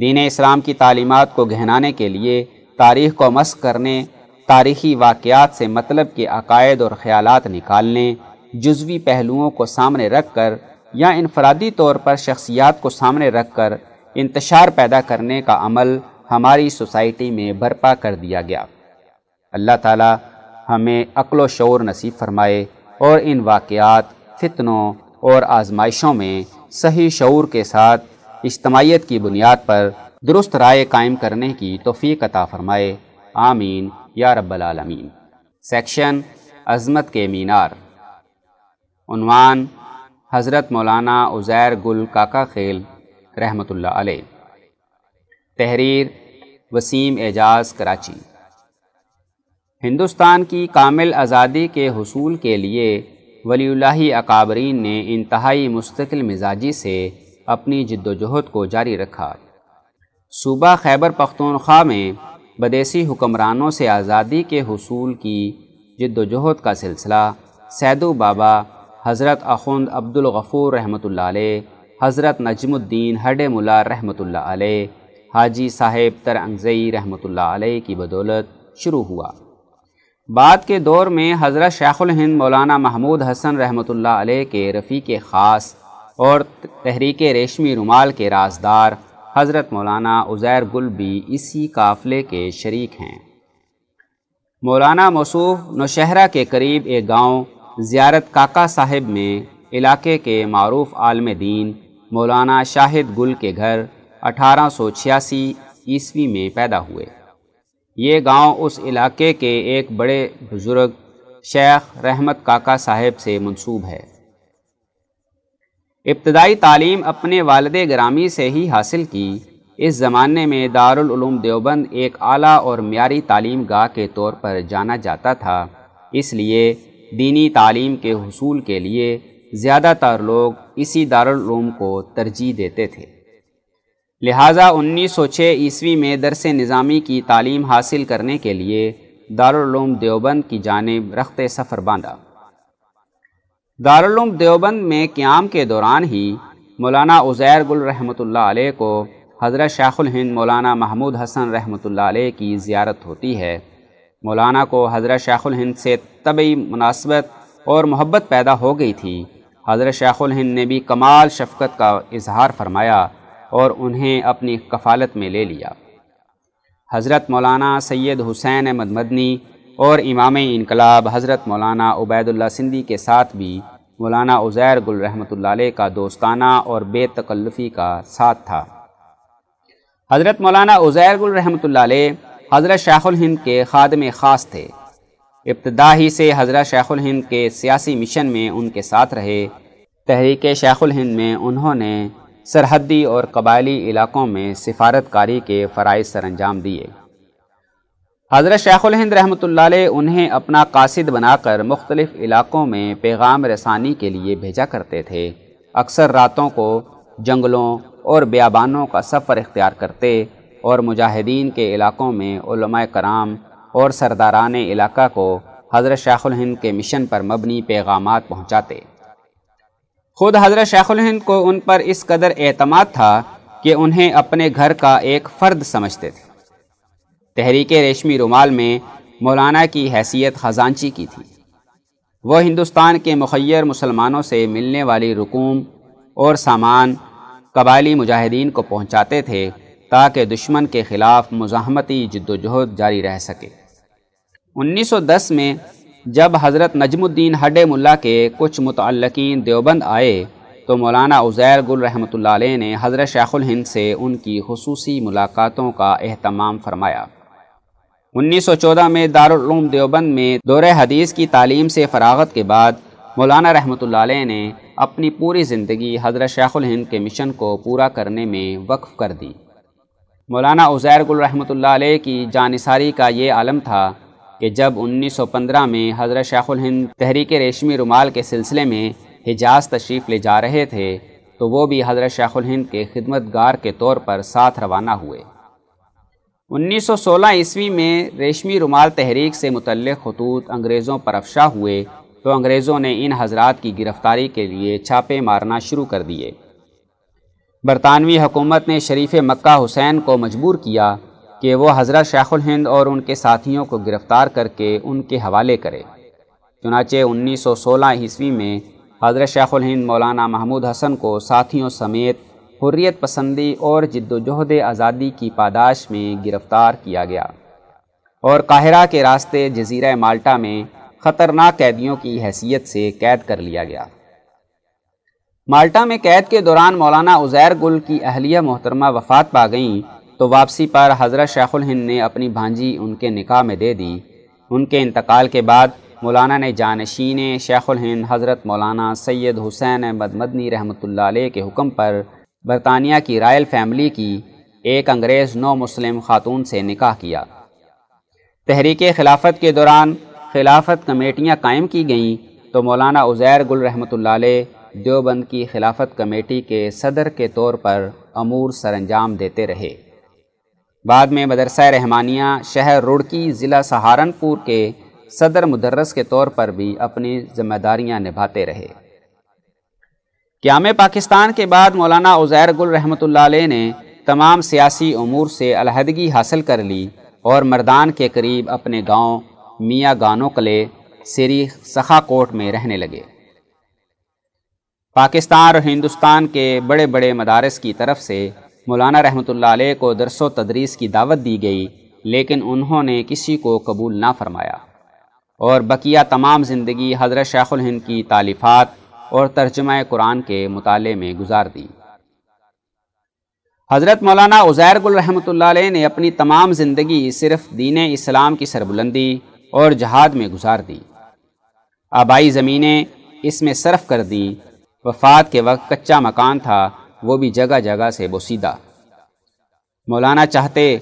دین اسلام کی تعلیمات کو گہنانے کے لیے تاریخ کو مسق کرنے، تاریخی واقعات سے مطلب کے عقائد اور خیالات نکالنے، جزوی پہلوؤں کو سامنے رکھ کر یا انفرادی طور پر شخصیات کو سامنے رکھ کر انتشار پیدا کرنے کا عمل ہماری سوسائٹی میں برپا کر دیا گیا۔ اللہ تعالی ہمیں عقل و شعور نصیب فرمائے اور ان واقعات، فتنوں اور آزمائشوں میں صحیح شعور کے ساتھ اجتماعیت کی بنیاد پر درست رائے قائم کرنے کی توفیق عطا فرمائے۔ آمین۔ یا رب العالمین۔ سیکشن عظمت کے مینار۔ عنوان حضرت مولانا عزیر گل کاکا خیل رحمۃ اللہ علیہ۔ تحریر وسیم اعجاز کراچی۔ ہندوستان کی کامل آزادی کے حصول کے لیے ولی اللہ اکابرین نے انتہائی مستقل مزاجی سے اپنی جد و جہد کو جاری رکھا۔ صوبہ خیبر پختونخوا میں بدیسی حکمرانوں سے آزادی کے حصول کی جد و جہد کا سلسلہ سیدو بابا حضرت اخند عبد الغفور رحمۃ اللہ علیہ، حضرت نجم الدین ہڈ ملا رحمۃ اللہ علیہ، حاجی صاحب تر انگزئی رحمۃ اللہ علیہ کی بدولت شروع ہوا۔ بعد کے دور میں حضرت شیخ الہند مولانا محمود حسن رحمۃ اللہ علیہ کے رفیق خاص اور تحریک ریشمی رومال کے رازدار حضرت مولانا عزیر گل بھی اسی قافلے کے شریک ہیں۔ مولانا مصوف نوشہرہ کے قریب ایک گاؤں زیارت کاکا صاحب میں علاقے کے معروف عالم دین مولانا شاہد گل کے گھر اٹھارہ سو چھیاسی عیسوی میں پیدا ہوئے۔ یہ گاؤں اس علاقے کے ایک بڑے بزرگ شیخ رحمت کاکا صاحب سے منسوب ہے۔ ابتدائی تعلیم اپنے والد گرامی سے ہی حاصل کی۔ اس زمانے میں دارالعلوم دیوبند ایک اعلیٰ اور معیاری تعلیم گاہ کے طور پر جانا جاتا تھا۔ اس لیے دینی تعلیم کے حصول کے لیے زیادہ تر لوگ اسی دارالعلوم کو ترجیح دیتے تھے۔ لہٰذا انیس سو چھ عیسوی میں درس نظامی کی تعلیم حاصل کرنے کے لیے دارالعلوم دیوبند کی جانب رخت سفر باندھا۔ دارالعلوم دیوبند میں قیام کے دوران ہی مولانا عزیر گل رحمۃ اللہ علیہ کو حضرت شیخ الہند مولانا محمود حسن رحمۃ اللہ علیہ کی زیارت ہوتی ہے۔ مولانا کو حضرت شیخ الہند سے طبعی مناسبت اور محبت پیدا ہو گئی تھی۔ حضرت شیخ الہند نے بھی کمال شفقت کا اظہار فرمایا اور انہیں اپنی کفالت میں لے لیا۔ حضرت مولانا سید حسین احمد مدنی اور امام انقلاب حضرت مولانا عبید اللہ سندھی کے ساتھ بھی مولانا عزیر گل رحمۃ اللہ علیہ کا دوستانہ اور بے تکلفی کا ساتھ تھا۔ حضرت مولانا عزیر گل رحمۃ اللہ علیہ حضرت شیخ الہند کے خادم خاص تھے۔ ابتدا ہی سے حضرت شیخ الہند کے سیاسی مشن میں ان کے ساتھ رہے۔ تحریک شیخ الہند میں انہوں نے سرحدی اور قبائلی علاقوں میں سفارت کاری کے فرائض سر انجام دیے۔ حضرت شیخ الہند رحمۃ اللہ علیہ انہیں اپنا قاصد بنا کر مختلف علاقوں میں پیغام رسانی کے لیے بھیجا کرتے تھے۔ اکثر راتوں کو جنگلوں اور بیابانوں کا سفر اختیار کرتے اور مجاہدین کے علاقوں میں علماء کرام اور سرداران علاقہ کو حضرت شیخ الہند کے مشن پر مبنی پیغامات پہنچاتے۔ خود حضرت شیخ الہند کو ان پر اس قدر اعتماد تھا کہ انہیں اپنے گھر کا ایک فرد سمجھتے تھے۔ تحریک ریشمی رومال میں مولانا کی حیثیت خزانچی کی تھی۔ وہ ہندوستان کے مخیر مسلمانوں سے ملنے والی رکوم اور سامان قبائلی مجاہدین کو پہنچاتے تھے تاکہ دشمن کے خلاف مزاحمتی جد و جہد جاری رہ سکے۔ انیس سو دس میں جب حضرت نجم الدین ہڈے ملا کے کچھ متعلقین دیوبند آئے تو مولانا عزیر گل رحمۃ اللہ علیہ نے حضرت شیخ الہند سے ان کی خصوصی ملاقاتوں کا اہتمام فرمایا۔ انیس سو چودہ میں دارالعلوم دیوبند میں دور حدیث کی تعلیم سے فراغت کے بعد مولانا رحمۃ اللہ علیہ نے اپنی پوری زندگی حضرت شیخ الہند کے مشن کو پورا کرنے میں وقف کر دی۔ مولانا عزیر گل رحمۃ اللہ علیہ کی جانصاری کا یہ عالم تھا کہ جب انیس سو پندرہ میں حضرت شیخ الہند تحریک ریشمی رومال کے سلسلے میں حجاز تشریف لے جا رہے تھے تو وہ بھی حضرت شیخ الہند کے خدمت گار کے طور پر ساتھ روانہ ہوئے۔ انیس سو سولہ عیسوی میں ریشمی رومال تحریک سے متعلق خطوط انگریزوں پر افشا ہوئے تو انگریزوں نے ان حضرات کی گرفتاری کے لیے چھاپے مارنا شروع کر دیے۔ برطانوی حکومت نے شریف مکہ حسین کو مجبور کیا کہ وہ حضرت شیخ الہند اور ان کے ساتھیوں کو گرفتار کر کے ان کے حوالے کرے۔ چنانچہ انیس سو سولہ عیسوی میں حضرت شیخ الہند مولانا محمود حسن کو ساتھیوں سمیت حریت پسندی اور جد و جہد آزادی کی پاداش میں گرفتار کیا گیا۔ اور قاہرہ کے راستے جزیرہ مالٹا میں خطرناک قیدیوں کی حیثیت سے قید کر لیا گیا۔ مالٹا میں قید کے دوران مولانا عزیر گل کی اہلیہ محترمہ وفات پا گئیں تو واپسی پر حضرت شیخ الہند نے اپنی بھانجی ان کے نکاح میں دے دی۔ ان کے انتقال کے بعد مولانا نے جانشین شیخ الہند حضرت مولانا سید حسین احمد مدنی رحمۃ اللہ علیہ کے حکم پر برطانیہ کی رائل فیملی کی ایک انگریز نو مسلم خاتون سے نکاح کیا۔ تحریک خلافت کے دوران خلافت کمیٹیاں قائم کی گئیں تو مولانا عزیر گل رحمۃ اللہ علیہ دیوبند کی خلافت کمیٹی کے صدر کے طور پر امور سر انجام دیتے رہے۔ بعد میں مدرسہ رحمانیہ شہر روڑکی ضلع سہارنپور کے صدر مدرس کے طور پر بھی اپنی ذمہ داریاں نبھاتے رہے۔ قیام پاکستان کے بعد مولانا عزیر گل رحمۃ اللہ علیہ نے تمام سیاسی امور سے علیحدگی حاصل کر لی اور مردان کے قریب اپنے گاؤں میاں گانو قلعے سری سخا کوٹ میں رہنے لگے۔ پاکستان اور ہندوستان کے بڑے بڑے مدارس کی طرف سے مولانا رحمۃ اللہ علیہ کو درس و تدریس کی دعوت دی گئی، لیکن انہوں نے کسی کو قبول نہ فرمایا۔ اور بقیہ تمام زندگی حضرت شیخ الہند کی تعلیفات اور ترجمہ قرآن کے مطالعے میں گزار دی۔ حضرت مولانا عزیر گل رحمۃ اللہ علیہ نے اپنی تمام زندگی صرف دین اسلام کی سربلندی اور جہاد میں گزار دی۔ آبائی زمینیں اس میں صرف کر دی وفات کے وقت کچا مکان تھا، وہ بھی جگہ جگہ سے بوسیدہ۔ مولانا چاہتے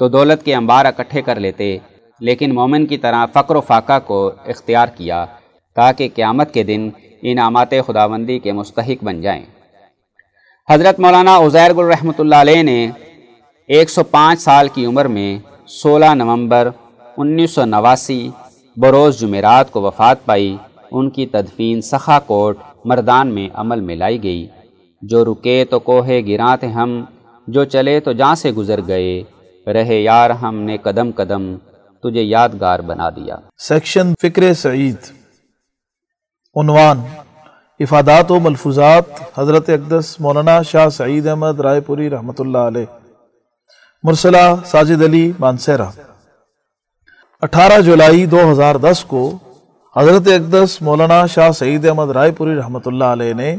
تو دولت کے انبار اکٹھے کر لیتے، لیکن مومن کی طرح فقر و فاقہ کو اختیار کیا تاکہ قیامت کے دن انعامات خداوندی کے مستحق بن جائیں۔ حضرت مولانا عزیر گل رحمۃ اللہ علیہ نے ایک سو پانچ سال کی عمر میں سولہ نومبر انیس سو نواسی بروز جمعرات کو وفات پائی۔ ان کی تدفین سخا کوٹ مردان میں عمل میں لائی گئی۔ جو رکے تو کوہے گراں تھے ہم، جو چلے تو جہاں سے گزر گئے۔ رہے یار ہم نے قدم قدم، تجھے یادگار بنا دیا۔
سیکشن فکر سعید۔ عنوان، افادات و ملفوظات، حضرت اقدس مولانا شاہ سعید احمد رائے پوری رحمۃ اللہ علیہ۔ مرسلہ ساجد علی مانسیرا اٹھارہ جولائی دو ہزار دس کو حضرت اقدس مولانا شاہ سعید احمد رائے پوری رحمۃ اللہ علیہ نے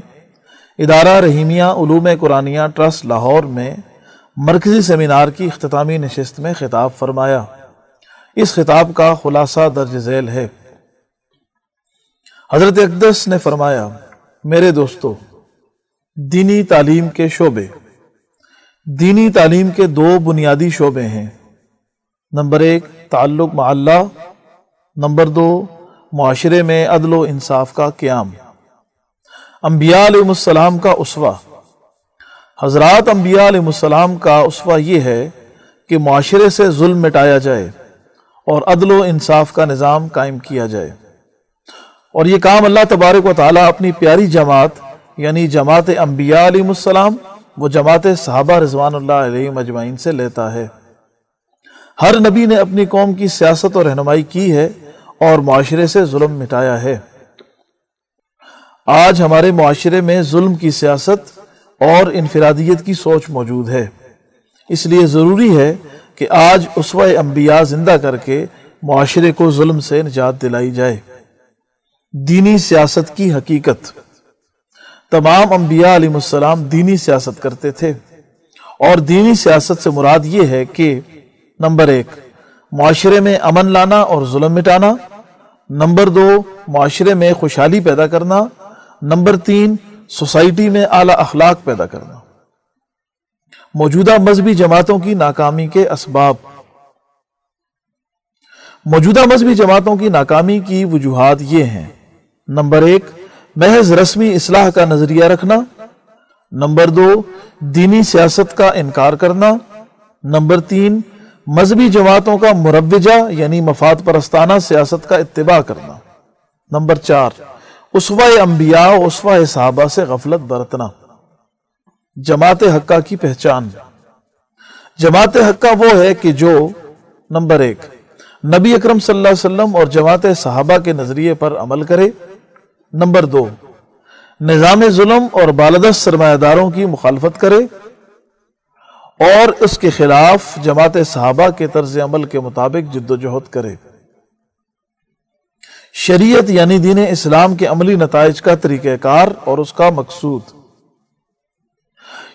ادارہ رحیمیہ علوم قرآنیہ ٹرسٹ لاہور میں مرکزی سیمینار کی اختتامی نشست میں خطاب فرمایا۔ اس خطاب کا خلاصہ درج ذیل ہے۔ حضرت اقدس نے فرمایا، میرے دوستو، دینی تعلیم کے شعبے۔ دینی تعلیم کے دو بنیادی شعبے ہیں۔ نمبر ایک، تعلق مع اللہ نمبر دو، معاشرے میں عدل و انصاف کا قیام۔ انبیاء علیہ السلام کا اسوا حضرات انبیاء علیہ السلام کا اسوا یہ ہے کہ معاشرے سے ظلم مٹایا جائے اور عدل و انصاف کا نظام قائم کیا جائے۔ اور یہ کام اللہ تبارک و تعالیٰ اپنی پیاری جماعت یعنی جماعت انبیاء علیہ السلام، وہ جماعت صحابہ رضوان اللہ علیہ مجمعین سے لیتا ہے۔ ہر نبی نے اپنی قوم کی سیاست اور رہنمائی کی ہے اور معاشرے سے ظلم مٹایا ہے۔ آج ہمارے معاشرے میں ظلم کی سیاست اور انفرادیت کی سوچ موجود ہے۔ اس لیے ضروری ہے کہ آج اسوہ انبیاء زندہ کر کے معاشرے کو ظلم سے نجات دلائی جائے۔ دینی سیاست کی حقیقت۔ تمام انبیاء علیہ السلام دینی سیاست کرتے تھے۔ اور دینی سیاست سے مراد یہ ہے کہ نمبر ایک، معاشرے میں امن لانا اور ظلم مٹانا۔ نمبر دو، معاشرے میں خوشحالی پیدا کرنا۔ نمبر تین، سوسائٹی میں اعلی اخلاق پیدا کرنا۔ موجودہ مذہبی جماعتوں کی ناکامی کے اسباب۔ موجودہ مذہبی جماعتوں کی ناکامی کی وجوہات یہ ہیں۔ نمبر ایک، محض رسمی اصلاح کا نظریہ رکھنا. نمبر دو، دینی سیاست کا انکار کرنا. نمبر تین، مذہبی جماعتوں کا مروجہ یعنی مفاد پرستانہ سیاست کا اتباع کرنا. نمبر چار اسوا انبیاء اسوا صحابہ سے غفلت برتنا. جماعت حقہ کی پہچان. جماعت حقہ وہ ہے کہ جو، نمبر ایک، نبی اکرم صلی اللہ علیہ وسلم اور جماعت صحابہ کے نظریے پر عمل کرے. نمبر دو، نظام ظلم اور بالدست سرمایہ داروں کی مخالفت کرے اور اس کے خلاف جماعت صحابہ کے طرز عمل کے مطابق جد و جہد کرے۔ شریعت یعنی دین اسلام کے عملی نتائج کا طریقہ کار اور اس کا مقصود۔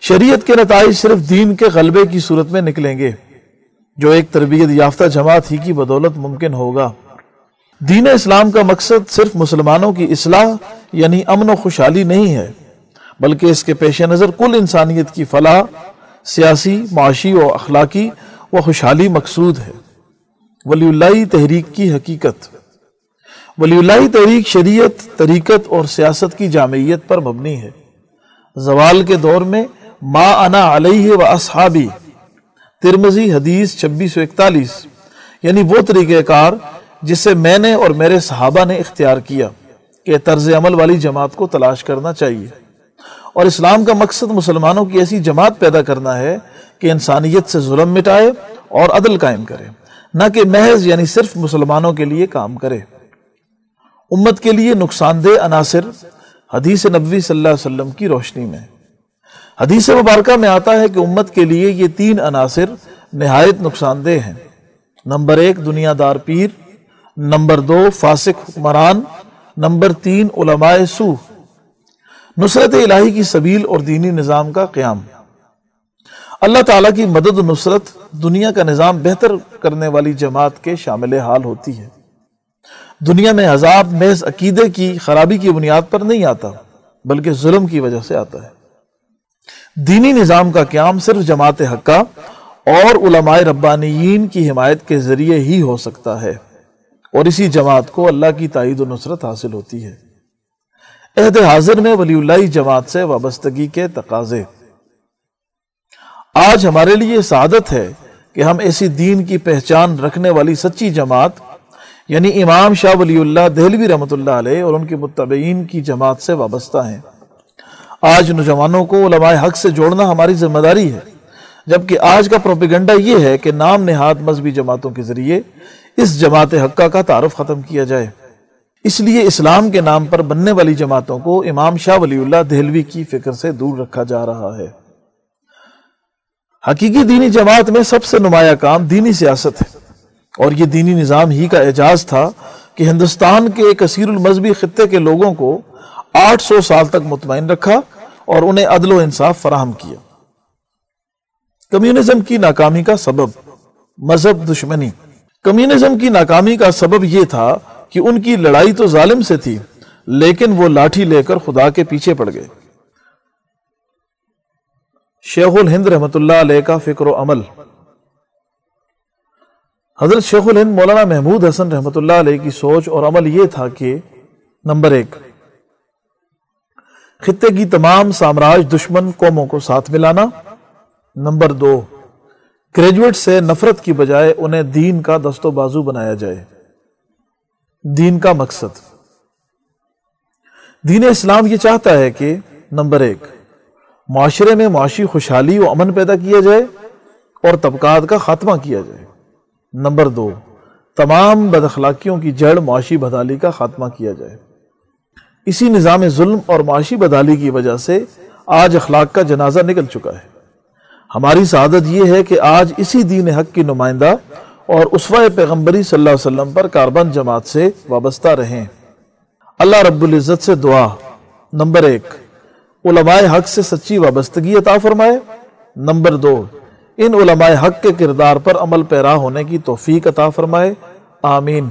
شریعت کے نتائج صرف دین کے غلبے کی صورت میں نکلیں گے۔ جو ایک تربیت یافتہ جماعت ہی کی بدولت ممکن ہوگا۔ دین اسلام کا مقصد صرف مسلمانوں کی اصلاح یعنی امن و خوشحالی نہیں ہے، بلکہ اس کے پیش نظر کل انسانیت کی فلاح، سیاسی، معاشی و اخلاقی و خوشحالی مقصود ہے۔ ولی اللہ تحریک کی حقیقت۔ ولی اللہ تحریک شریعت، طریقت اور سیاست کی جامعیت پر مبنی ہے۔ زوال کے دور میں ما انا علیہ و اصحابی ترمزی حدیث چھبیس سو اکتالیس یعنی وہ طریقہ کار جسے میں نے اور میرے صحابہ نے اختیار کیا کہ طرز عمل والی جماعت کو تلاش کرنا چاہیے۔ اور اسلام کا مقصد مسلمانوں کی ایسی جماعت پیدا کرنا ہے کہ انسانیت سے ظلم مٹائے اور عدل قائم کرے، نہ کہ محض یعنی صرف مسلمانوں کے لیے کام کرے۔ امت کے لیے نقصان دہ عناصر حدیث نبوی صلی اللہ علیہ وسلم کی روشنی میں۔ حدیث مبارکہ میں آتا ہے کہ امت کے لیے یہ تین عناصر نہایت نقصان دہ ہیں۔ نمبر ایک، دنیا دار پیر۔ نمبر دو فاسق حکمران، نمبر تین علماء سو، نصرت الہی کی سبیل اور دینی نظام کا قیام۔ اللہ تعالیٰ کی مدد و نصرت دنیا کا نظام بہتر کرنے والی جماعت کے شامل حال ہوتی ہے۔ دنیا میں عذاب، محض عقیدے کی خرابی کی بنیاد پر نہیں آتا، بلکہ ظلم کی وجہ سے آتا ہے۔ دینی نظام کا قیام صرف جماعت حقہ اور علماء ربانیین کی حمایت کے ذریعے ہی ہو سکتا ہے۔ اور اسی جماعت کو اللہ کی تائید و نصرت حاصل ہوتی ہے۔ عہد حاضر میں ولی اللہ جماعت سے وابستگی کے تقاضے۔ آج ہمارے لیے سعادت ہے کہ ہم ایسی دین کی پہچان رکھنے والی سچی جماعت یعنی امام شاہ ولی اللہ دہلوی رحمۃ اللہ علیہ اور ان کے متبعین کی جماعت سے وابستہ ہیں۔ آج نوجوانوں کو علماء حق سے جوڑنا ہماری ذمہ داری ہے، جبکہ آج کا پروپیگنڈا یہ ہے کہ نام نہاد مذہبی جماعتوں کے ذریعے اس جماعت حقہ کا تعارف ختم کیا جائے۔ اس لیے اسلام کے نام پر بننے والی جماعتوں کو امام شاہ ولی اللہ دہلوی کی فکر سے دور رکھا جا رہا ہے۔ حقیقی دینی جماعت میں سب سے نمایاں کام دینی سیاست ہے۔ اور یہ دینی نظام ہی کا اعجاز تھا کہ ہندوستان کے کثیر المذہبی خطے کے لوگوں کو آٹھ سو سال تک مطمئن رکھا اور انہیں عدل و انصاف فراہم کیا۔ کمیونزم کی ناکامی کا سبب، مذہب دشمنی۔ کمیونزم کی ناکامی کا سبب یہ تھا کہ ان کی لڑائی تو ظالم سے تھی، لیکن وہ لاٹھی لے کر خدا کے پیچھے پڑ گئے۔ شیخ الہند رحمت اللہ علیہ کا فکر و عمل۔ حضرت شیخ الہند مولانا محمود حسن رحمت اللہ علیہ کی سوچ اور عمل یہ تھا کہ نمبر ایک، خطے کی تمام سامراج دشمن قوموں کو ساتھ ملانا۔ نمبر دو گریجویٹ سے نفرت کی بجائے انہیں دین کا دست و بازو بنایا جائے۔ دین کا مقصد۔ دین اسلام یہ چاہتا ہے کہ نمبر ایک، معاشرے میں معاشی خوشحالی و امن پیدا کیا جائے اور طبقات کا خاتمہ کیا جائے۔ نمبر دو، تمام بد اخلاقیوں کی جڑ معاشی بدالی کا خاتمہ کیا جائے۔ اسی نظام ظلم اور معاشی بدالی کی وجہ سے آج اخلاق کا جنازہ نکل چکا ہے۔ ہماری سعادت یہ ہے کہ آج اسی دین حق کی نمائندہ اور اسوہ پیغمبری صلی اللہ علیہ وسلم پر کاربن جماعت سے وابستہ رہیں۔ اللہ رب العزت سے دعا۔ نمبر ایک، علماء حق سے سچی وابستگی عطا فرمائے۔ نمبر دو، ان علماء حق کے کردار پر عمل پیرا ہونے کی توفیق عطا فرمائے۔ آمین۔